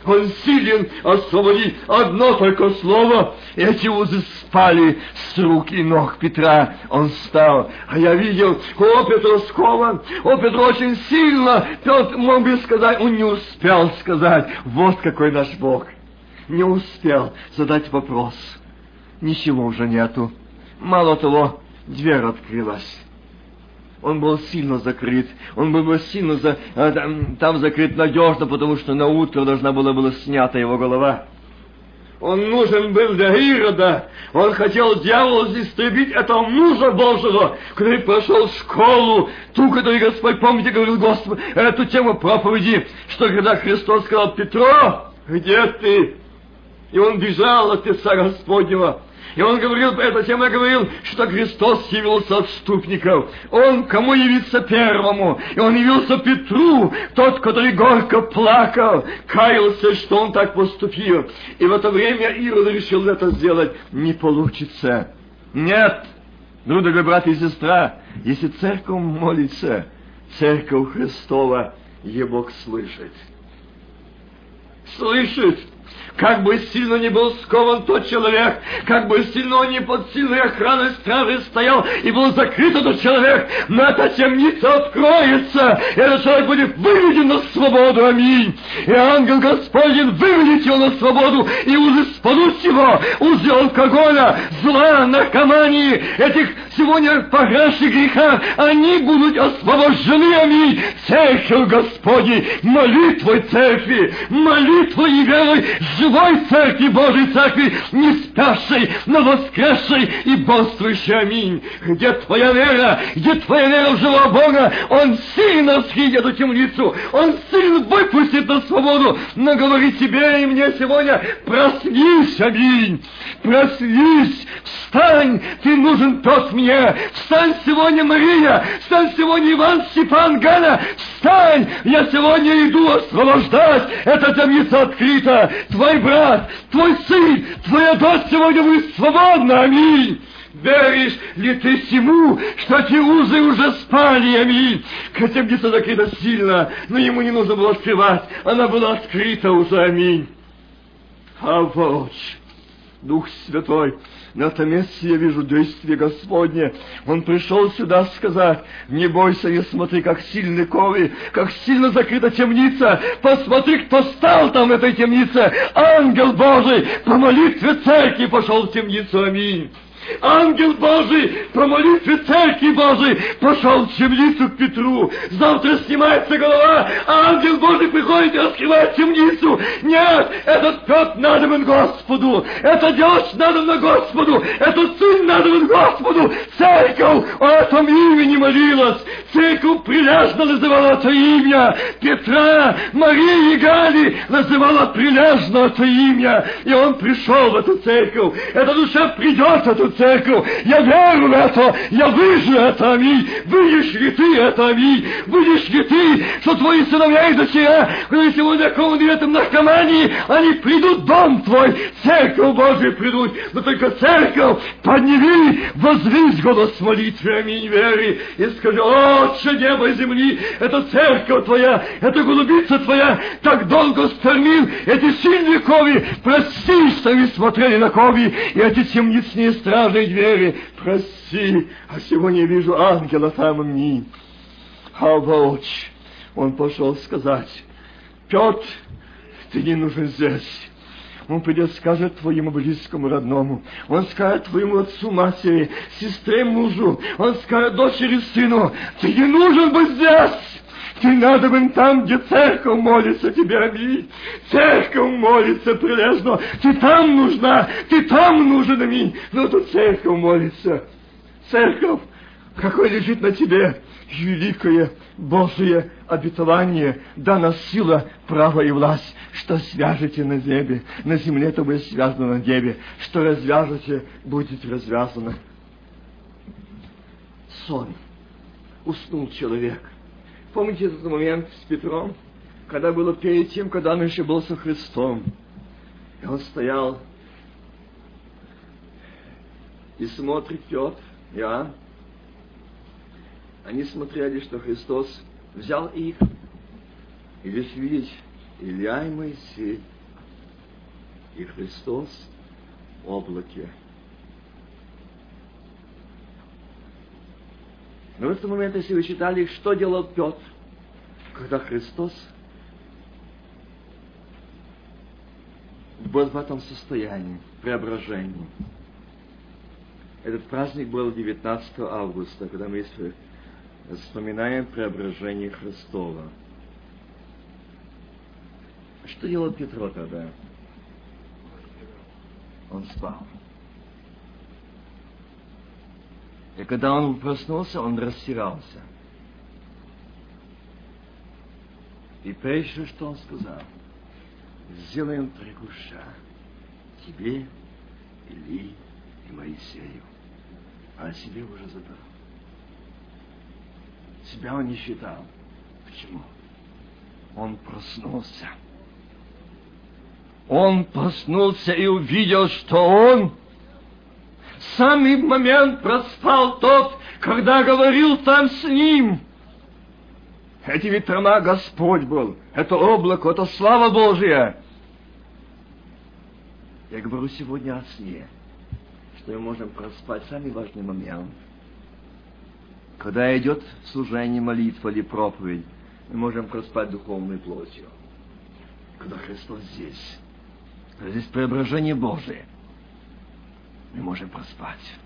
Он силен освободить одно только слово. Эти узы спали с рук и ног Петра. Он встал. А я видел, о, Петр скован, о, Петр очень сильно. Петр мог бы сказать, он не успел сказать. Вот какой наш Бог не успел задать вопрос. Ничего уже нету. Мало того, дверь открылась. Он был сильно закрыт. Он был сильно за, а, там, там закрыт надежно, потому что на утро должна была была снята его голова. Он нужен был для Ирода. Он хотел дьявола истребить этого мужа Божьего, который прошел школу, ту, которую Господь, помните, говорил Господь, эту тему проповеди, что когда Христос сказал, Петро, где ты? И он бежал от Отца Господнего. И он говорил, это тем я говорил, что Христос явился отступников. Он кому явится первому? И он явился Петру, тот, который горько плакал, каялся, что он так поступил. И в это время Ирод решил это сделать. Не получится. Нет, дорогой брат и сестра, если церковь молится, церковь Христова, ей слышит. слышит. Как бы сильно не был скован тот человек, как бы сильно он не под сильной охраной стражи стоял и был закрыт этот человек, но эта темница откроется, и этот человек будет выведен на свободу, аминь. И ангел Господень выведет его на свободу, и узы спадут его, узы алкоголя, зла, наркомании, этих сегодня погрязших греха, они будут освобождены, аминь. Церковь Господи, молитвой церкви, молитвой и верой, живой церкви, Божьей церкви, не спящей, но воскресшей и бодрствующей, аминь. Где твоя вера, где твоя вера в живого Бога, Он сильно съедет эту темницу, Он сильно выпустит на свободу, но говорит тебе и мне сегодня, проснись, аминь, проснись, встань, ты нужен тот мне, встань сегодня, Мария, встань сегодня, Иван Степан Галя, встань, я сегодня иду освобождать, эта темница открыта, твой брат, твой сын, твоя дочь сегодня будет свободна, аминь. Веришь ли ты всему, что эти узы уже спали, аминь? Где-то закрыта сильно, но ему не нужно было открывать, она была открыта уже, аминь. А вот, Дух Святой, на этом месте я вижу действие Господне. Он пришел сюда сказать, не бойся, не смотри, как сильны ковы, как сильно закрыта темница. Посмотри, кто стал там в этой темнице. Ангел Божий по молитве церкви пошел в темницу. Аминь. Ангел Божий по молитве Церкви Божией пошел в темницу к Петру. Завтра снимается голова, а ангел Божий приходит и раскрывает темницу. Нет, этот Петр надобен Господу, это дочь надобна Господу, этот сын надобен Господу. Церковь о этом имени молилась. Церковь прилежно называла это имя. Петра, Марии и Гали называла прилежно это имя. И он пришел в эту церковь. Эта душа придет в эту церковь. Я верю в это, я вижу это, аминь. Видишь ли ты это, аминь? Видишь ли ты, что твои сыновья и дочеря, которые сегодня окованы в этом наркомании, они придут в дом твой, церковь Божию придут, но только церковь подними, возвись голос молитвы, аминь, веры, и скажи, Отче неба и земли, это церковь твоя, это голубица твоя, так долго стормил эти сильные кови, прости, что не смотрели на кови, и эти темницные стражи двери, прости, а сегодня вижу ангела там мне. А вот, он пошел сказать, Петр, ты не нужен здесь. Он придет, скажет твоему близкому родному. Он скажет твоему отцу, матери, сестре, мужу. Он скажет дочери, сыну, ты не нужен быть здесь. Ты надо бы там, где церковь молится тебе, аминь. Церковь молится прилежно. Ты там нужна, ты там нужен, аминь. Но тут церковь молится. Церковь, какой лежит на тебе великое Божие обетование, дана сила, право и власть, что свяжете на небе, на земле, то будет связано на небе, что развяжете, будет развязано. Сон. Уснул человек. Помните этот момент с Петром, когда было перед тем, когда он еще был со Христом? И он стоял и смотрит Петр, Иоанн. Они смотрели, что Христос взял их, и лишь видеть Илья и Моисей, и Христос в облаке. Но в этот момент, если вы читали, что делал Петр, когда Христос был в этом состоянии, преображении. Этот праздник был 19 августа, когда мы вспоминаем преображение Христова. Что делал Петро тогда? Он спал. И когда он проснулся, он растирался. И прежде что он сказал, сделаем три куша тебе, Или и Моисею. А себе уже забыл. Себя он не считал. Почему? Он проснулся. Он проснулся и увидел, что он самый момент проспал тот, когда говорил там с ним. Эти ветрона Господь был, это облако, это слава Божья. Я говорю сегодня о сне, что мы можем проспать самый важный момент. Когда идет служение, молитва или проповедь, мы можем проспать духовной плотью. Когда Христос здесь, здесь преображение Божие, мы можем проспать.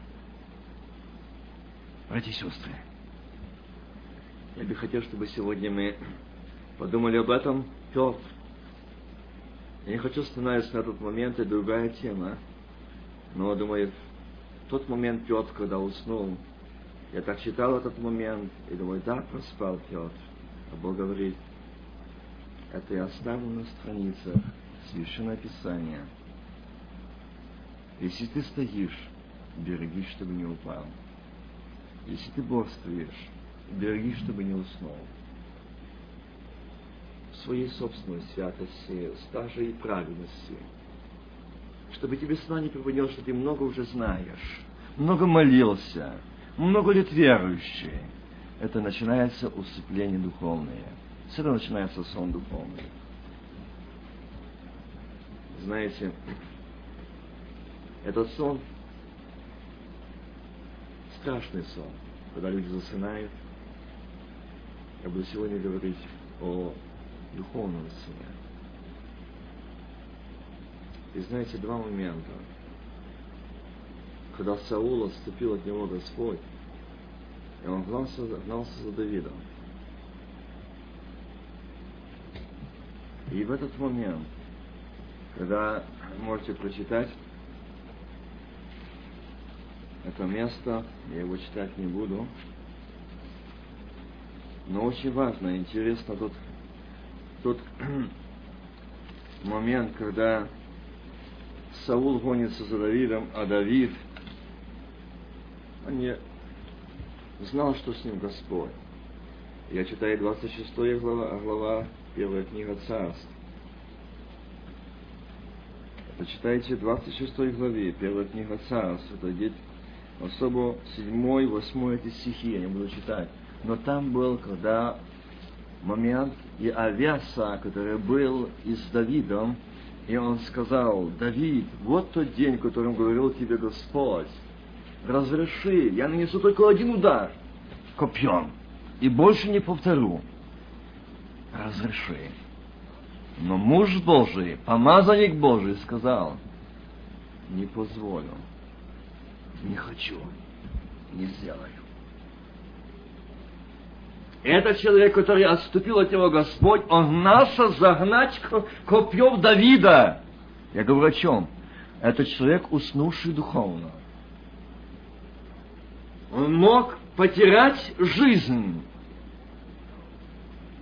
Братья и сестры, я бы хотел, чтобы сегодня мы подумали об этом. Петр. Я не хочу остановиться на тот момент, это другая тема. Но, думаю, тот момент Петр, когда уснул, я так читал этот момент, и думаю, да, проспал Петр. А Бог говорит, это я оставлю на страницах Священное Писание. Если ты стоишь, береги, чтобы не упал. Если ты бодрствуешь, береги, чтобы не уснул. В своей собственной святости, стаже и праведности. Чтобы тебе сна не приводил, что ты много уже знаешь, много молился, много лет верующий. Это начинается усыпление духовное. С этого начинается сон духовный. Знаете, этот сон страшный сон, когда люди засынают. Я буду сегодня говорить о духовном сне. И знаете, два момента. Когда Саул отступил от него Господь, и он гнался, гнался за Давидом. И в этот момент, когда можете прочитать это место, я его читать не буду, но очень важно, интересно тот, тот <clears throat> момент, когда Саул гонится за Давидом, а Давид он не знал, что с ним Господь. Я читаю 26 глава, глава первая книга Царств. Почитайте 26 главе, первая книга Царств. Это особо 7, 8 эти стихи, я не буду читать. Но там был, когда момент и Авиаса, который был и с Давидом, и он сказал, Давид, вот тот день, которым говорил тебе Господь, разреши, я нанесу только один удар копьем, и больше не повторю. Разреши. Но муж Божий, помазанник Божий сказал, не позволю, не хочу, не сделаю. Этот человек, который отступил от него Господь, он гнался загнать копьем Давида. Я говорю о чем? Это человек, уснувший духовно. Он мог потерять жизнь.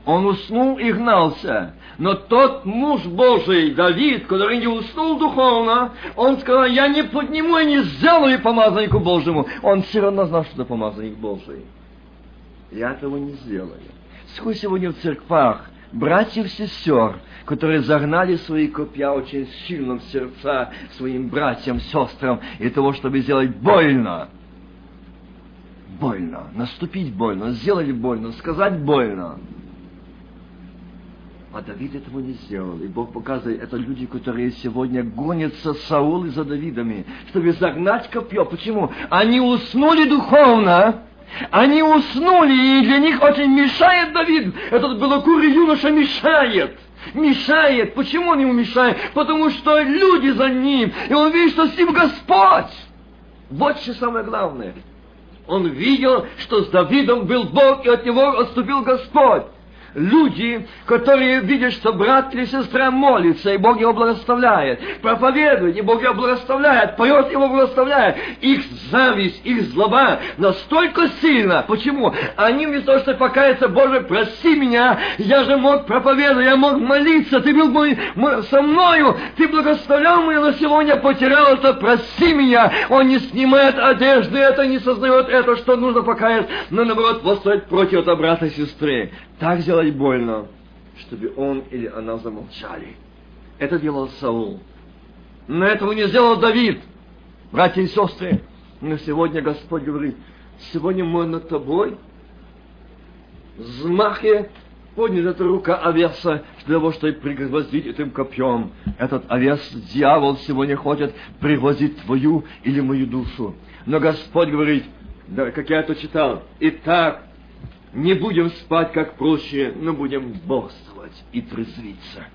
Он уснул и гнался. Но тот муж Божий, Давид, который не уснул духовно, он сказал, я не подниму и не сделаю помазаннику Божьему. Он все равно знал, что это помазанник Божий. Я этого не сделаю. Сколько сегодня в церквах братьев и сестер, которые загнали свои копья очень сильно в сердца своим братьям, сестрам, и того, чтобы сделать больно. Больно. Наступить больно, сделать больно, сказать больно. А Давид этого не сделал. И Бог показывает, это люди, которые сегодня гонятся Саул и за Давидами, чтобы загнать копье. Почему? Они уснули духовно, они уснули, и для них очень мешает Давид. Этот белокурый юноша мешает. Мешает. Почему он ему мешает? Потому что люди за ним. И он видит, что с ним Господь. Вот что самое главное. Он видел, что с Давидом был Бог, и от него отступил Господь люди, которые видят, что брат или сестра молится, и Бог его благословляет, проповедует, и Бог его благословляет, поет его благословляет. Их зависть, их злоба настолько сильна. Почему? Они вместо того, чтобы покаяться, Боже, прости меня, я же мог проповедовать, я мог молиться, ты был мой, мой, со мною, ты благословлял меня, но сегодня потерял это, прости меня. Он не снимает одежды, это не сознает это, что нужно покаяться, но наоборот восстает против этого брата и сестры так сделать больно, чтобы он или она замолчали. Это делал Саул. Но этого не сделал Давид. Братья и сестры, но сегодня Господь говорит, сегодня мы над тобой взмахе поднята рука овеса для того, чтобы пригвоздить этим копьем. Этот овес, дьявол, сегодня хочет пригвоздить твою или мою душу. Но Господь говорит, да, как я это читал, «Итак, не будем спать, как прочие, но будем бодрствовать и трезвиться».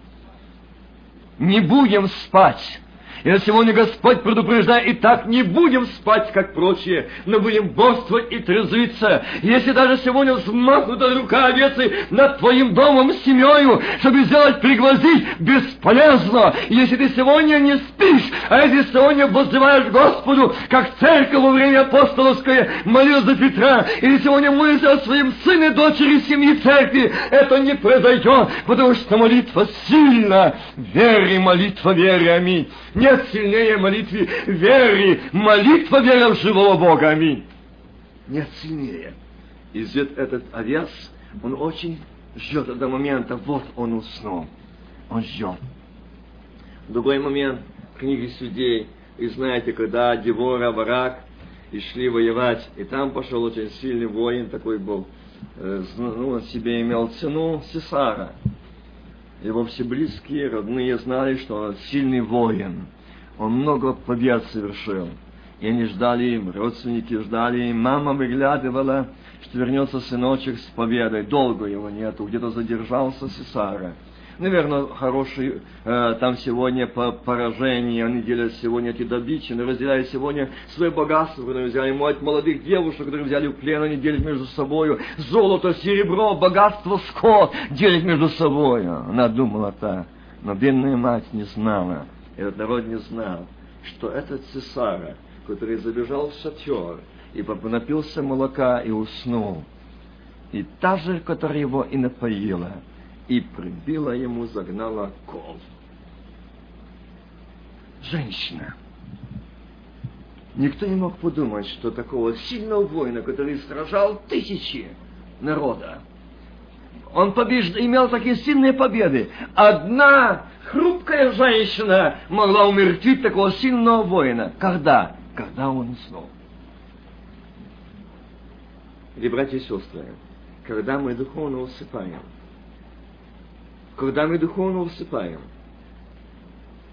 Не будем спать, и на сегодня Господь предупреждает, и так не будем спать, как прочие, но будем борствовать и трезвиться. Если даже сегодня взмахнута рука овецы над твоим домом, семьей, чтобы сделать пригвоздить, бесполезно. Если ты сегодня не спишь, а если сегодня воздеваешь Господу, как церковь во время апостоловское молилась за Петра, или сегодня молишься о своем сыне, дочери, семьи церкви, это не произойдет, потому что молитва сильна. Вере, молитва вере, аминь. Нет сильнее молитвы веры. Молитва вера в живого Бога. Аминь. Нет сильнее. И этот овес, он очень ждет этого момента. Вот он уснул. Он ждет. Другой момент книги судей. И знаете, когда Девора, Варак, и шли воевать, и там пошел очень сильный воин, такой был, э, ну, он себе имел цену Сесара. Его все близкие, родные знали, что он сильный воин. Он много побед совершил. И они ждали, родственники ждали, мама выглядывала, что вернется сыночек с победой. Долго его нету, где-то задержался Сесара. Наверное, хороший э, там сегодня по поражение, они делят сегодня эти но разделяют сегодня свое богатство, которые взяли мать молодых девушек, которые взяли в плен, они делят между собой золото, серебро, богатство, скот, делят между собой. Она думала так, но бедная мать не знала, этот народ не знал, что этот цесара, который забежал в шатер и напился молока и уснул, и та же, которая его и напоила, и прибила ему, загнала кол. Женщина. Никто не мог подумать, что такого сильного воина, который сражал тысячи народа, он побежд... имел такие сильные победы. Одна хрупкая женщина могла умертвить такого сильного воина. Когда? Когда он уснул. Или, братья и сестры, когда мы духовно усыпаем, когда мы духовно усыпаем,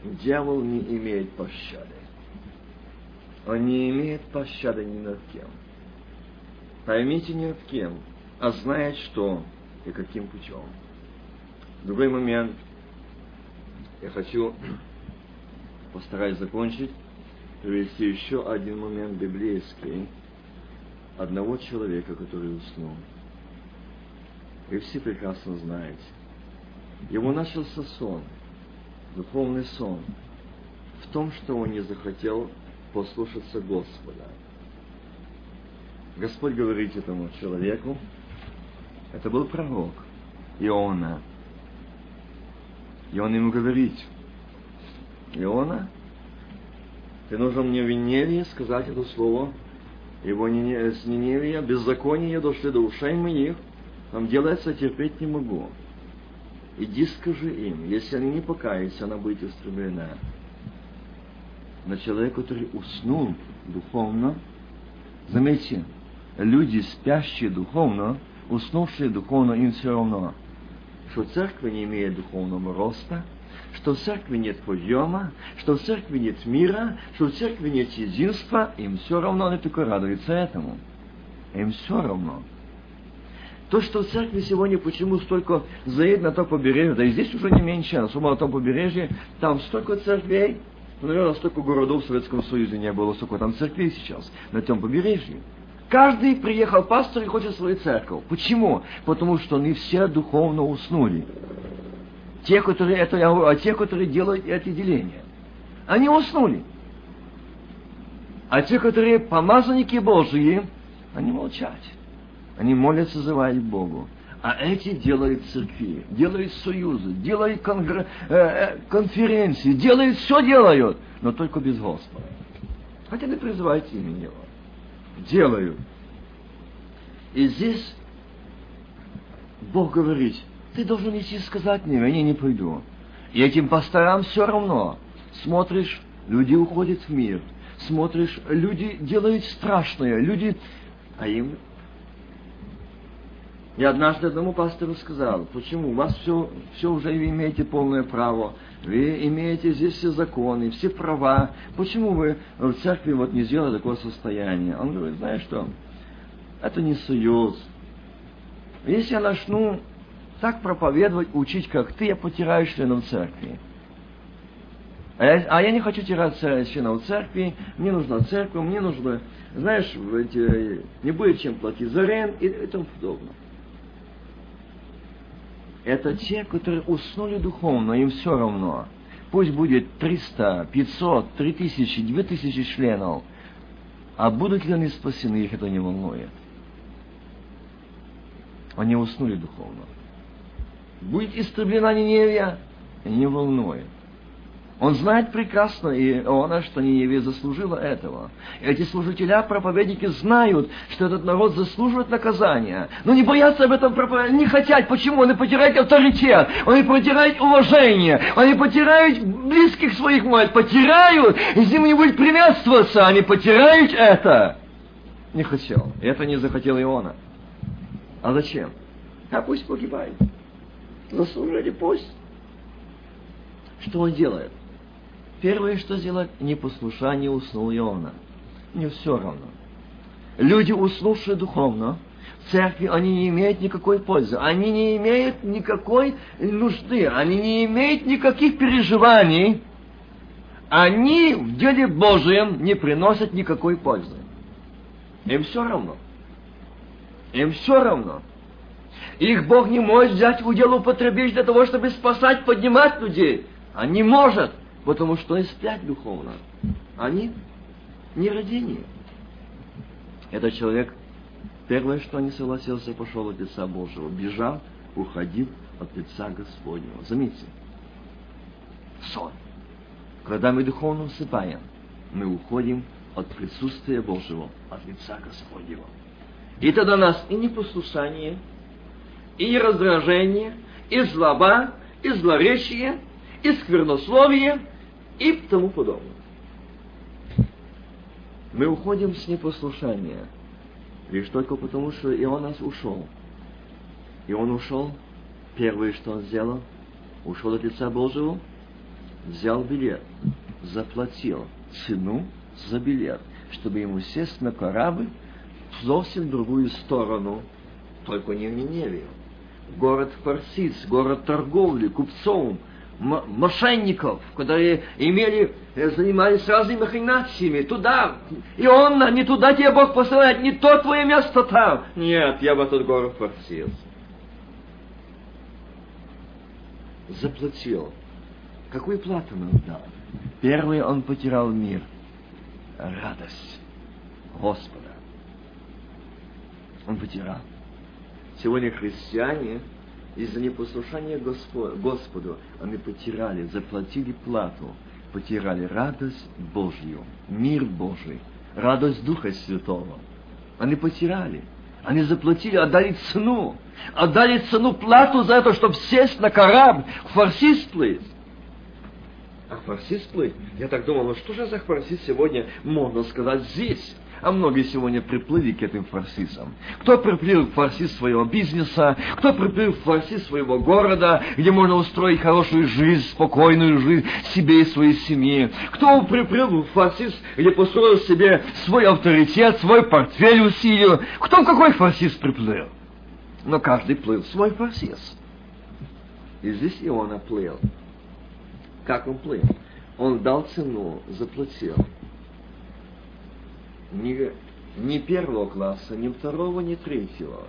дьявол не имеет пощады. Он не имеет пощады ни над кем. Поймите ни над кем, а знает, что и каким путем. Другой момент. Я хочу, <clears throat> постараюсь закончить, привести еще один момент библейский одного человека, который уснул. И все прекрасно знаете. Ему начался сон, духовный сон, в том, что он не захотел послушаться Господа. Господь говорит этому человеку, это был пророк Иона. И он ему говорит, Иона, ты нужен мне в Ниневии сказать это слово, его с Ниневия, беззаконие дошли до ушей моих, там делается, терпеть не могу. Иди скажи им, если они не покаются, она будет устремлена. На человека, который уснул духовно, заметьте, люди, спящие духовно, уснувшие духовно, им все равно, что церковь не имеет духовного роста, что в церкви нет подъема, что в церкви нет мира, что в церкви нет единства, им все равно, они только радуются этому. Им все равно. То, что в церкви сегодня почему столько заедет на том побережье, да и здесь уже не меньше, особо на том побережье, там столько церквей, ну, наверное, столько городов в Советском Союзе не было, столько там церквей сейчас, на том побережье. Каждый приехал пастор и хочет свою церковь. Почему? Потому что они все духовно уснули. Те, которые, это я говорю, а те, которые делают эти деления. Они уснули. А те, которые помазанники Божьи, они молчат. Они молятся, зывают Богу. А эти делают церкви, делают союзы, делают конгр... э, э, конференции, делают, все делают, но только без Господа. Хотя не призывайте имя Его делаю. И здесь Бог говорит, ты должен идти сказать мне, я не пойду. И этим пасторам все равно. Смотришь, люди уходят в мир. Смотришь, люди делают страшное, люди, а им Я однажды одному пастору сказал, почему, у вас все, все уже вы имеете полное право, вы имеете здесь все законы, все права, почему вы в церкви вот не сделали такое состояние? Он говорит, знаешь что, это не союз. Если я начну так проповедовать, учить, как ты, я потеряю членов церкви. А я, а я не хочу терять членов церкви, мне нужна церковь, мне нужно, знаешь, эти, не будет чем платить за рен и, и тому подобное. Это те, которые уснули духовно, им все равно. Пусть будет 300, 500, 3000, 2000 членов. А будут ли они спасены, их это не волнует. Они уснули духовно. Будет истреблена Ниневия, не волнует. Он знает прекрасно, и Иона, что Ниневия заслужила этого. Эти служителя, проповедники знают, что этот народ заслуживает наказания. Но не боятся об этом проповедовать, не хотят. Почему? Они потеряют авторитет, они потеряют уважение, они потеряют близких своих мать, потеряют, и с ним не будет приветствоваться, они потеряют это. Не хотел. Это не захотел Иона. А зачем? А пусть погибает. Заслужили пусть. Что он делает? Первое, что сделать, непослушание уснул Иона. Не все равно. Люди, уснувшие духовно, в церкви, они не имеют никакой пользы. Они не имеют никакой нужды. Они не имеют никаких переживаний. Они в деле Божьем не приносят никакой пользы. Им все равно. Им все равно. Их Бог не может взять удел употребить для того, чтобы спасать, поднимать людей. А не может потому что они спят духовно. Они не родение. Этот человек, первое, что не согласился, пошел от лица Божьего, бежал, уходил от лица Господнего. Заметьте, сон. Когда мы духовно усыпаем, мы уходим от присутствия Божьего, от лица Господнего. И тогда нас и непослушание, и раздражение, и злоба, и злоречие, и сквернословие – и тому подобное. Мы уходим с непослушания лишь только потому, что и он нас ушел. И он ушел, первое, что он сделал, ушел от лица Божьего, взял билет, заплатил цену за билет, чтобы ему сесть на корабль в совсем другую сторону, только не в Ниневию. Город Фарсис, город торговли, купцов, мошенников, которые имели, э, занимались разными махинациями, туда, и он, не туда тебя Бог посылает, не то твое место там. Нет, я в этот город просился. Заплатил. Какую плату он дал? Первый он потерял мир, радость Господа. Он потерял. Сегодня христиане из-за непослушания Господу они потеряли, заплатили плату, потеряли радость Божью, мир Божий, радость Духа Святого. Они потеряли. Они заплатили, отдали цену. Отдали цену плату за это, чтобы сесть на корабль, фарсист плыть. А фарсист плыть? Я так думал, ну что же за фарсист сегодня можно сказать здесь? А многие сегодня приплыли к этим фарсисам. Кто приплыл к фарсис своего бизнеса, кто приплыл к фарсис своего города, где можно устроить хорошую жизнь, спокойную жизнь себе и своей семье. Кто приплыл в фарсис, где построил себе свой авторитет, свой портфель усилил. Кто в какой фарсис приплыл? Но каждый плыл в свой фарсис. И здесь Иона плыл. Как он плыл? Он дал цену, заплатил не, не первого класса, не второго, не третьего,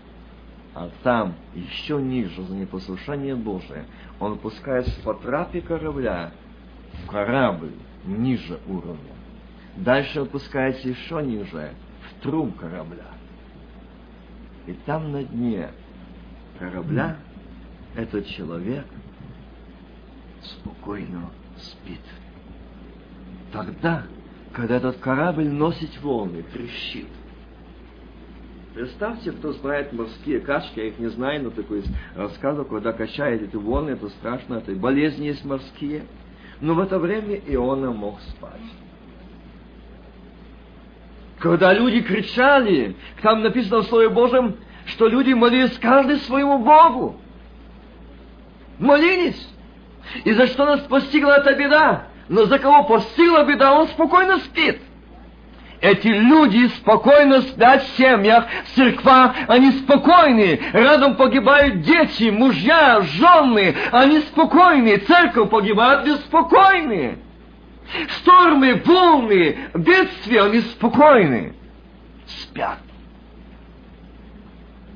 а там, еще ниже, за непослушание Божие, он пускает по трапе корабля в корабль ниже уровня. Дальше опускается еще ниже, в трум корабля. И там на дне корабля этот человек спокойно спит. Тогда когда этот корабль носит волны, трещит. Представьте, кто знает морские качки, я их не знаю, но такой рассказывал, когда качает эти волны, это страшно, это болезни есть морские. Но в это время Иона мог спать. Когда люди кричали, там написано в Слове Божьем, что люди молились каждый своему Богу. Молились. И за что нас постигла эта беда? Но за кого постигла беда, он спокойно спит. Эти люди спокойно спят в семьях, в церквах, они спокойны. Рядом погибают дети, мужья, жены, они спокойны. Церковь погибает, беспокойны. Штормы, волны, бедствия, они спокойны. Спят.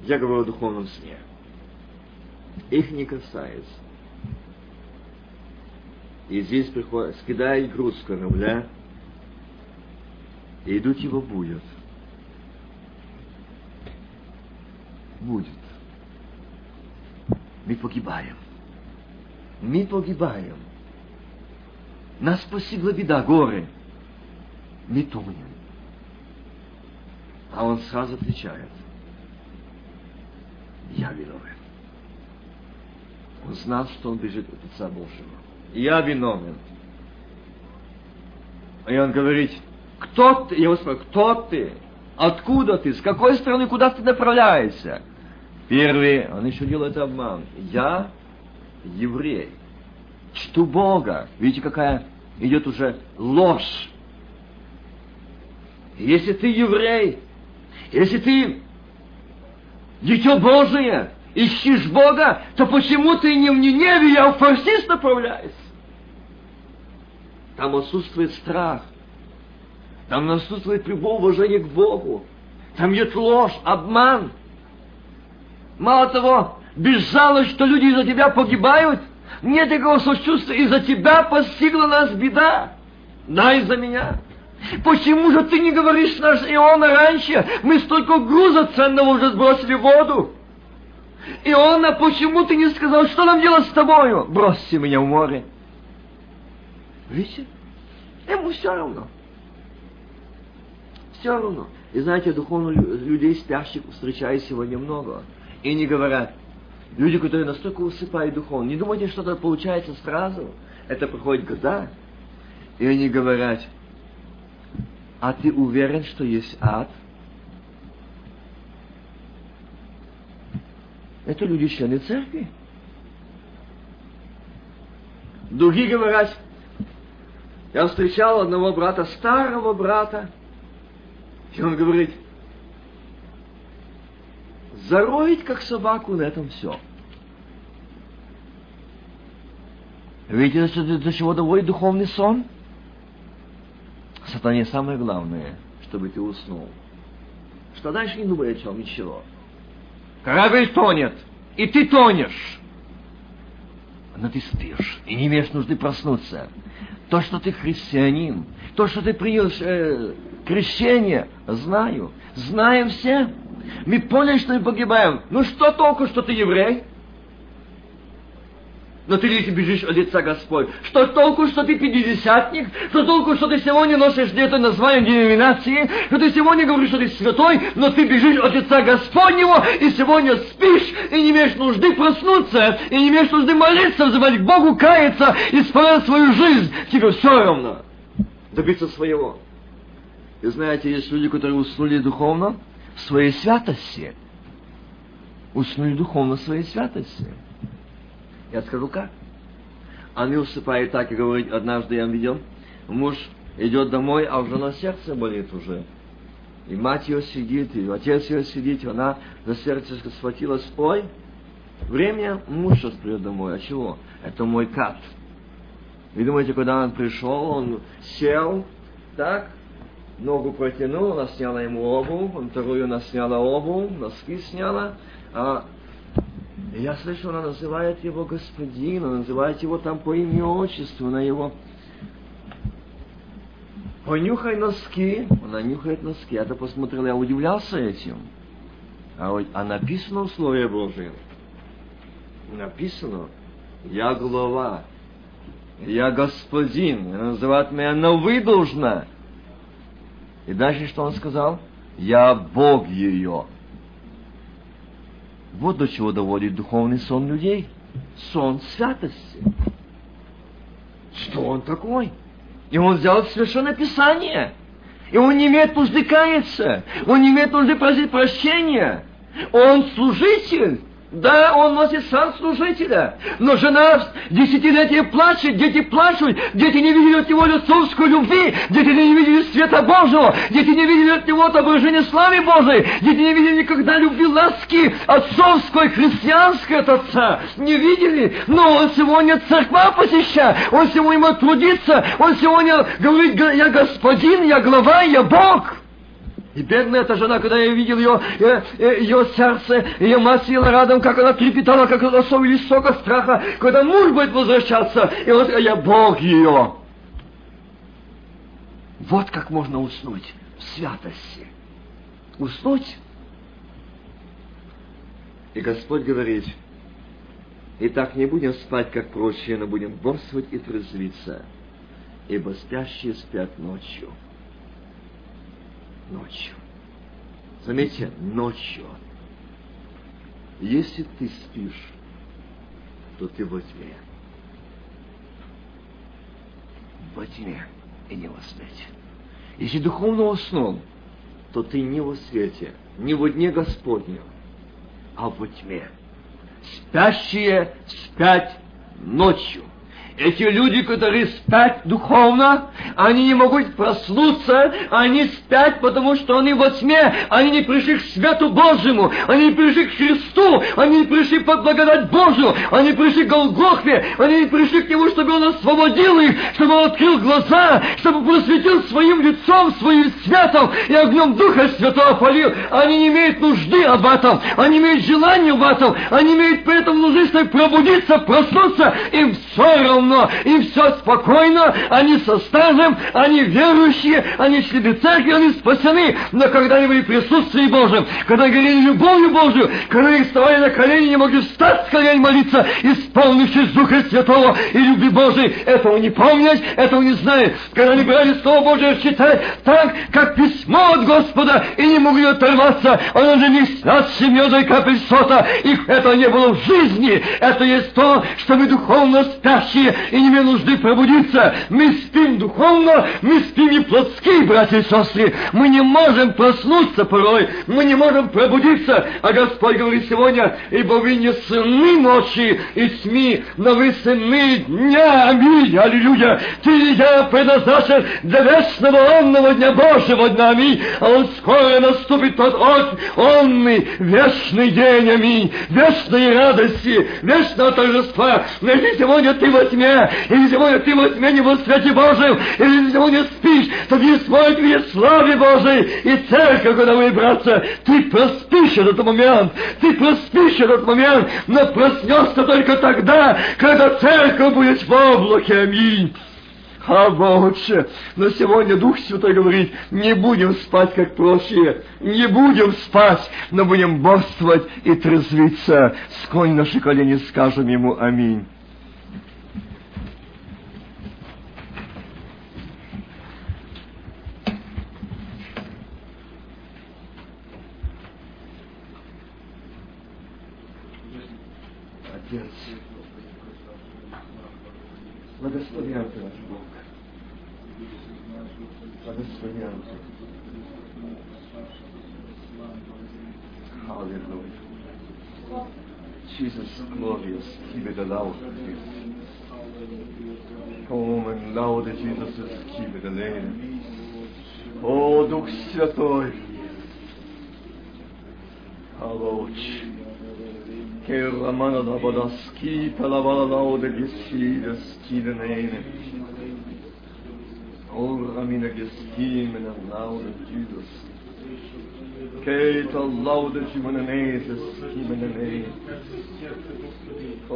Я говорю о духовном сне. Их не касается. И здесь приходит, скидает груз с корабля, и идут его будет. Будет. Мы погибаем. Мы погибаем. Нас постигла беда, горы. Мы тонем. А он сразу отвечает. Я виновен. Он знал, что он бежит от Отца Божьего. Я виновен. И он говорит, кто ты? Я его спрашиваю, кто ты? Откуда ты? С какой стороны? Куда ты направляешься? Первый, он еще делает обман. Я еврей. Чту Бога. Видите, какая идет уже ложь. Если ты еврей, если ты дитё Божие, ищешь Бога, то почему ты не в Ниневе, а в Фарсис направляешься? Там отсутствует страх. Там отсутствует любое уважение к Богу. Там идет ложь, обман. Мало того, безжалость, что люди из-за тебя погибают, нет такого сочувствия, из-за тебя постигла нас беда. Да, из-за меня. Почему же ты не говоришь наш Иона раньше? Мы столько груза ценного уже сбросили в воду. Иона, почему ты не сказал, что нам делать с тобою? Бросьте меня в море. Видите? Ему все равно. Все равно. И знаете, духовно людей спящих встречаю сегодня много. И не говорят, люди, которые настолько усыпают духовно, не думайте, что это получается сразу. Это проходит года. И они говорят, а ты уверен, что есть ад? Это люди члены церкви. Другие говорят, я встречал одного брата, старого брата, и он говорит, зароить как собаку на этом все. Видите, до чего доводит духовный сон? Сатане самое главное, чтобы ты уснул. Что дальше не думай о чем, ничего. Корабль тонет, и ты тонешь. Но ты спишь, и не имеешь нужды проснуться. То, что ты христианин, то, что ты принял э, крещение, знаю. Знаем все. Мы поняли, что мы погибаем. Ну что толку, что ты еврей? Но ты лишь бежишь от лица Господь. Что толку, что ты пятидесятник? Что толку, что ты сегодня носишь где-то название деноминации? Что ты сегодня говоришь, что ты святой, но ты бежишь от лица Господнего, и сегодня спишь, и не имеешь нужды проснуться, и не имеешь нужды молиться, взывать к Богу, каяться, исправлять свою жизнь. Тебе все равно добиться своего. И знаете, есть люди, которые уснули духовно в своей святости. Уснули духовно в своей святости. Я скажу как. Они усыпают так и говорит, однажды я видел, муж идет домой, а уже на сердце болит уже. И мать ее сидит, и отец ее сидит, и она за сердце схватилась. Ой, время муж сейчас придет домой. А чего? Это мой кат. Вы думаете, когда он пришел, он сел, так, ногу протянул, она сняла ему обувь, вторую она сняла обувь, носки сняла, а я слышу, она называет его господин, она называет его там по имени отчеству, она его понюхай носки, она нюхает носки. Я-то посмотрел, я удивлялся этим. А, вот, а написано в Слове Божьем, написано, я глава, я господин, она называет меня, но вы должна. И дальше что он сказал? Я Бог ее. Вот до чего доводит духовный сон людей. Сон святости. Что он такой? И он взял Священное Писание. И он не имеет нужды каяться. Он не имеет нужды просить прощения. Он служитель. Да, он носит сан служителя, но жена десятилетия плачет, дети плачут, дети не видели от него отцовской любви, дети не видели света Божьего, дети не видели от него отображения славы Божией, дети не видели никогда любви, ласки отцовской, христианской от отца, не видели, но он сегодня церква посещает, он сегодня трудится, он сегодня говорит, я господин, я глава, я Бог. И бедная эта жена, когда я видел ее, э, э, ее сердце, ее мать сидела рядом, как она трепетала, как она особый сока страха, когда муж будет возвращаться, и вот я Бог ее. Вот как можно уснуть в святости. Уснуть. И Господь говорит, и так не будем спать, как прочие, но будем борствовать и трезвиться, ибо спящие спят ночью ночью. Заметьте, ночью. Если ты спишь, то ты во тьме. Во тьме и не во свете. Если духовно уснул, то ты не во свете, не во дне Господнем, а во тьме. Спящие спять ночью. Эти люди, которые спят духовно, они не могут проснуться, они спят, потому что они во тьме, они не пришли к свету Божьему, они не пришли к Христу, они не пришли под благодать Божию, они пришли к Голгофе, они не пришли к Нему, чтобы Он освободил их, чтобы Он открыл глаза, чтобы просветил своим лицом, своим светом и огнем Духа Святого полил. Они не имеют нужды об этом, они имеют желание об этом, они имеют поэтому нужды, чтобы пробудиться, проснуться, им все равно давно, и все спокойно, они со стажем, они верующие, они члены церкви, они спасены, но когда они были в присутствии Божьем, когда горели любовью Божью, когда они вставали на колени, не могли встать с колен молиться, исполнившись Духа Святого и любви Божией, этого не помнить, этого не знать, когда они брали Слово Божие читать так, как письмо от Господа, и не могли оторваться, оно же не с медой капель сота, их это не было в жизни, это есть то, что мы духовно спящие, и не имеем нужды пробудиться. Мы спим духовно, мы спим и плотски, братья и сестры. Мы не можем проснуться порой, мы не можем пробудиться. А Господь говорит сегодня, ибо вы не сыны ночи и тьми, но вы сыны дня. Аминь, аллилуйя. Ты и я предназначен для вечного онного дня Божьего дня. Аминь. А он скоро наступит тот от онный вечный день. Аминь. Вечной радости, вечного торжества. Если сегодня ты во тьме, или сегодня ты во тьме не во свете Божьем, или сегодня спишь, то не смотрит в славе Божией, и церковь, вы, братцы, ты проспишь этот момент, ты проспишь этот момент, но проснешься только тогда, когда церковь будет в облаке, аминь. А, Боже, но сегодня Дух Святой говорит, не будем спать, как прочие, не будем спать, но будем борствовать и трезвиться. Склонь наши колени, скажем Ему Аминь. Благословен Ты наш Бог. Благословен Ты. Hallelujah. Jesus, glorious, keep it aloud. Come and loud Jesus is keep it name. О, Дух Святой. ker ramana da bada ski pala bala lao da gesi da ski da nene ol ramina gesi men ar lao da judas keit al lao da ji men nene da ski men nene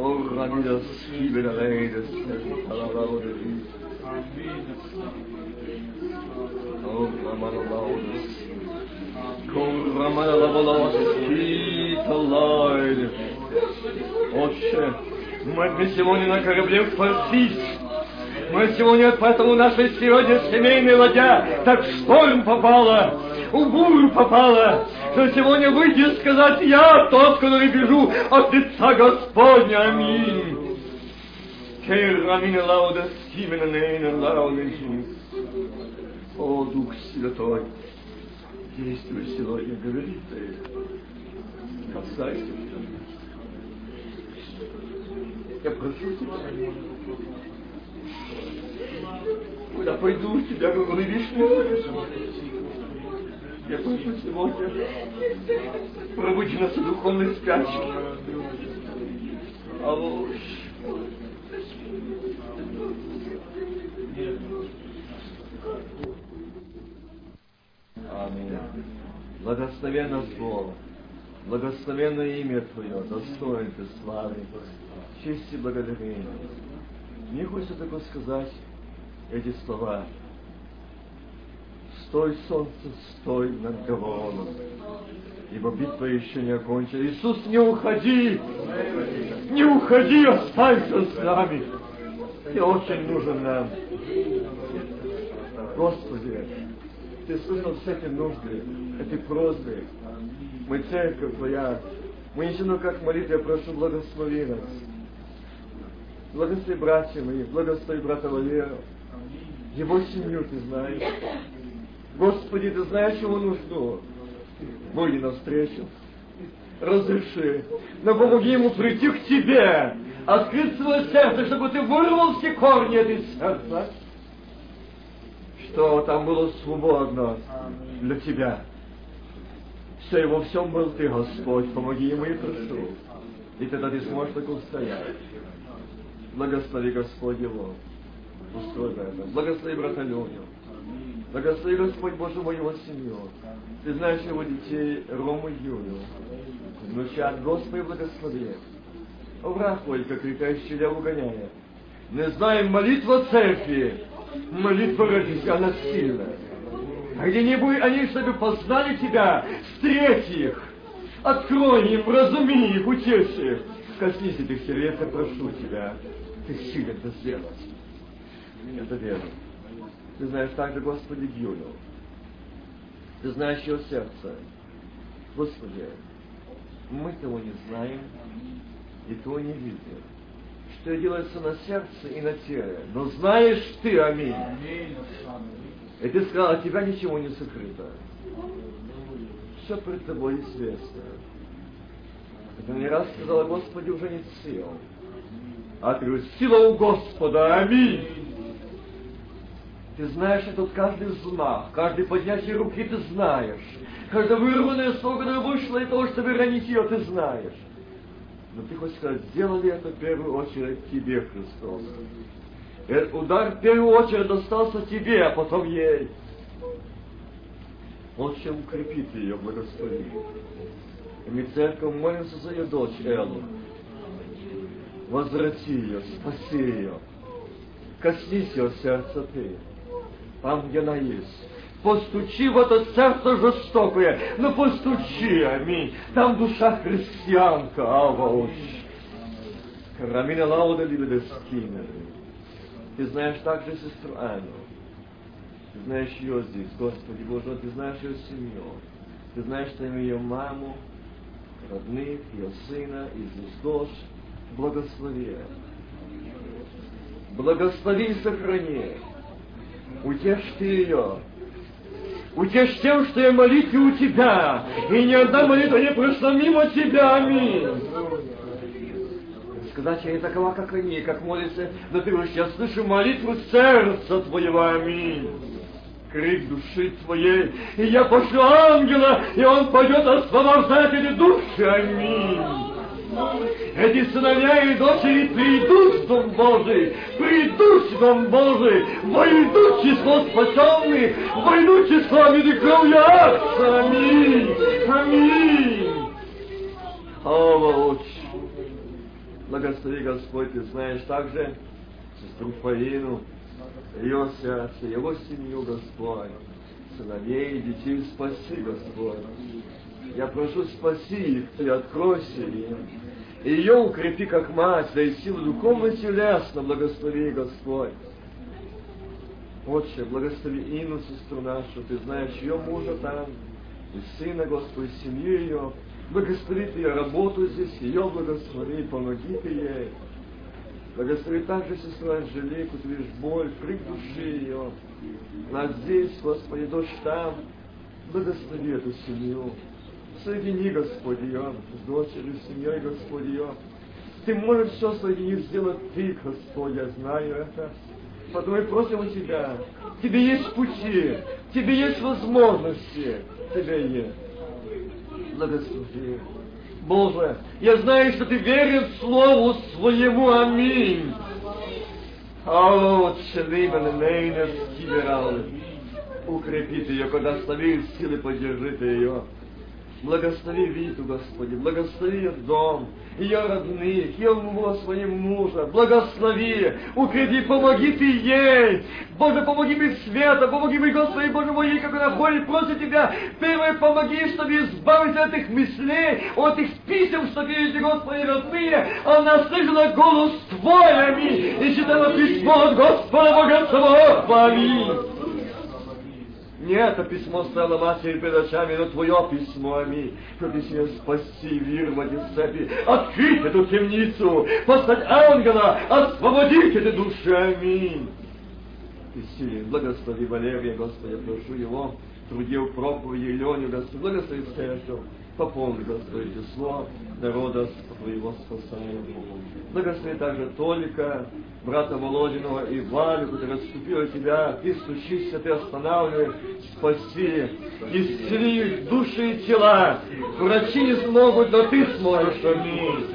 ol ramina ski ben re da ski pala lao da judas ol ramana lao da ski Kom ramana da bala ski Lord. Отче, мы сегодня на корабле спастись. Мы сегодня, поэтому наша сегодня семейная ладья так в шторм попала, в бурю попала, что сегодня выйти и сказать, я тот, который бежу от лица Господня. Аминь. О, Дух Святой, действуй сегодня, говори Ты. касайся. Я прошу тебя. Куда пойду, тебя говоришь, Я прошу сегодня, пробуди нас в духовной спячке. Алло. Аминь. Благословенно Слово, благословенно имя Твое, достоин Ты славы, честь и благодарение. Мне хочется только сказать эти слова. Стой, солнце, стой над Гаваоном, ибо битва еще не окончена. Иисус, не уходи! Не уходи, останься с нами! Ты очень нужен нам. Господи, Ты слышал все эти нужды, эти просьбы. Мы церковь Твоя. Мы несем как молитве, я прошу, благослови нас. Благослови братья мои, благослови брата Валеру. Его семью ты знаешь. Господи, ты знаешь его нужду. Боги навстречу. Разреши. Но помоги ему прийти к тебе. Открыть свое сердце, чтобы ты вырвал все корни этой сердца. Что там было свободно для тебя. Все его всем был ты, Господь. Помоги ему и прошу. И тогда ты сможешь так устоять. Благослови Господь его. Устрой это. Благослови брата Леню. Благослови Господь Боже мой его семью. Ты знаешь его детей Рому Юлю. Внучат Господи благослови. Враг только крикающий ля угоняет. Не знаем молитва церкви. Молитва родителей, она сильная. А где-нибудь они, чтобы познали Тебя, встрети их, открой им, разуми их, утеши их. Коснись этих сердец, я прошу Тебя. Ты силен это сделать. Это верно. Ты знаешь также, Господи, Юлю. Ты знаешь ее сердце. Господи, мы того не знаем и того не видим. Что делается на сердце и на теле. Но знаешь ты, аминь. И ты сказал, от тебя ничего не сокрыто. Все пред тобой известно. Это не раз сказала, Господи, уже не сил. Говоришь, сила у Господа, аминь. Ты знаешь этот каждый взмах, каждый поднятие руки ты знаешь. Каждое вырванное слово, которое вышло из того, чтобы ранить ее, ты знаешь. Но ты хочешь сказать, сделали это в первую очередь тебе, Христос. Этот удар в первую очередь достался тебе, а потом ей. Вот чем укрепит ее, благослови. И мы церковь молимся за ее дочь Эллу. Возврати ее, спаси ее. Коснись ее сердца ты там, где она есть. Постучи в это сердце жестокое, но постучи, аминь. Там душа христианка, авауч. Карамина лауда либедескина. Ты знаешь также сестру Анну. Ты знаешь ее здесь, Господи Боже, ты знаешь ее семью. Ты знаешь там ее маму, родных, ее сына, и здесь дочь. Благослови. Благослови и сохрани. Утешь ты ее. Утешь тем, что я молитве у тебя, и ни одна молитва не прошла мимо тебя. Аминь. Сказать, я не такова, как они, как молится, но ты говоришь, я слышу молитву сердца твоего. Аминь крик души твоей, и я пошлю ангела, и он пойдет освобождать эти души. Аминь. Эти сыновья и дочери придут в Дом Божий, придут в Дом Божий, войдут в число спасенных, войдут в число медикровляться. Аминь. Аминь. О, Отче, благослови Господь, ты знаешь также сестру Фаину, ее сердце, его семью, Господь, сыновей и детей спаси, Господь. Я прошу, спаси их, Ты откройся им. И ее укрепи, как мать, дай силу духовно телесно, благослови, Господь. Отче, благослови Ину, сестру нашу, Ты знаешь ее мужа там, и сына, Господь, семью ее. Благослови Ты ее работу здесь, ее благослови, помоги Ты ей. Благослови также сестру Анжелику, Ты видишь боль, крик души ее. Нас здесь, Господи, дождь там. Благослови эту семью. Соедини, Господь, ее с дочерью, с семьей, Господь, ее. Ты можешь все соединить, сделать Ты, Господь, я знаю это. Потому и просим у Тебя. Тебе есть пути, Тебе есть возможности, Тебе есть. Благослови. Боже, я знаю, что Ты верен Слову Своему. Аминь. О, Отче, нейнес киберал. Укрепи Ты ее, когда оставил силы, поддержи Ты ее. Благослови Виту, Господи, благослови дом, ее родных, ее своим мужа, благослови, укрепи, помоги Ты ей. Боже, помоги мне света, помоги мне, Господи, Боже мой, как она ходит, просит Тебя, первое, помоги, чтобы избавиться от этих мыслей, от этих писем, что пишете, Господи, родные. Она слышала голос Твой, аминь, и читала письмо от Господа Бога Самого, аминь. Не это письмо стало матери перед очами, но твое письмо, аминь. Чтобы себя спасти, вырвать из цепи, открыть эту темницу, послать ангела, освободить эти души, аминь. И силе, благослови Валерия, Господи, я прошу его, трудил проповеди Леню, Господи, благослови церковь, пополни, Господи, число народа Твоего спасаемого. Благослови также Толика, брата Володиного и Валю, который отступил от Тебя. Ты стучишься, Ты останавливаешь, спаси, исцели их души и тела. Врачи не смогут, но Ты сможешь, аминь.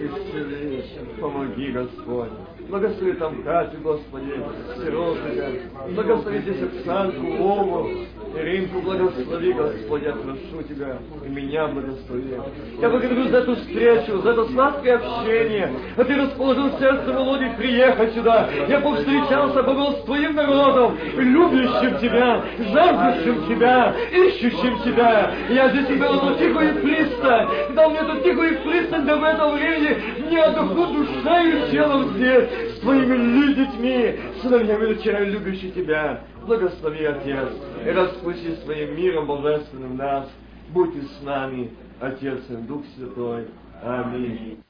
Исцели, помоги, Господь. Благослови там Катю, Господи, Сиротика. Благослови здесь Оксанку, Вову, Иринку, благослови, Господи, я прошу Тебя, и меня благослови. Я благодарю за эту встречу, за это сладкое общение. А Ты расположил сердце Володи приехать сюда. Я повстречался, побыл с Твоим народом, любящим Тебя, жаждущим Тебя, ищущим Тебя. Я здесь имел эту тихую пристань, дал мне эту тихую пристань, да в это времени мне отдохну душою и телом здесь с твоими детьми, сыновьями дочерями, любящими тебя. Благослови, Отец, и распусти своим миром божественным нас. Будьте с нами, Отец и Дух Святой. Аминь.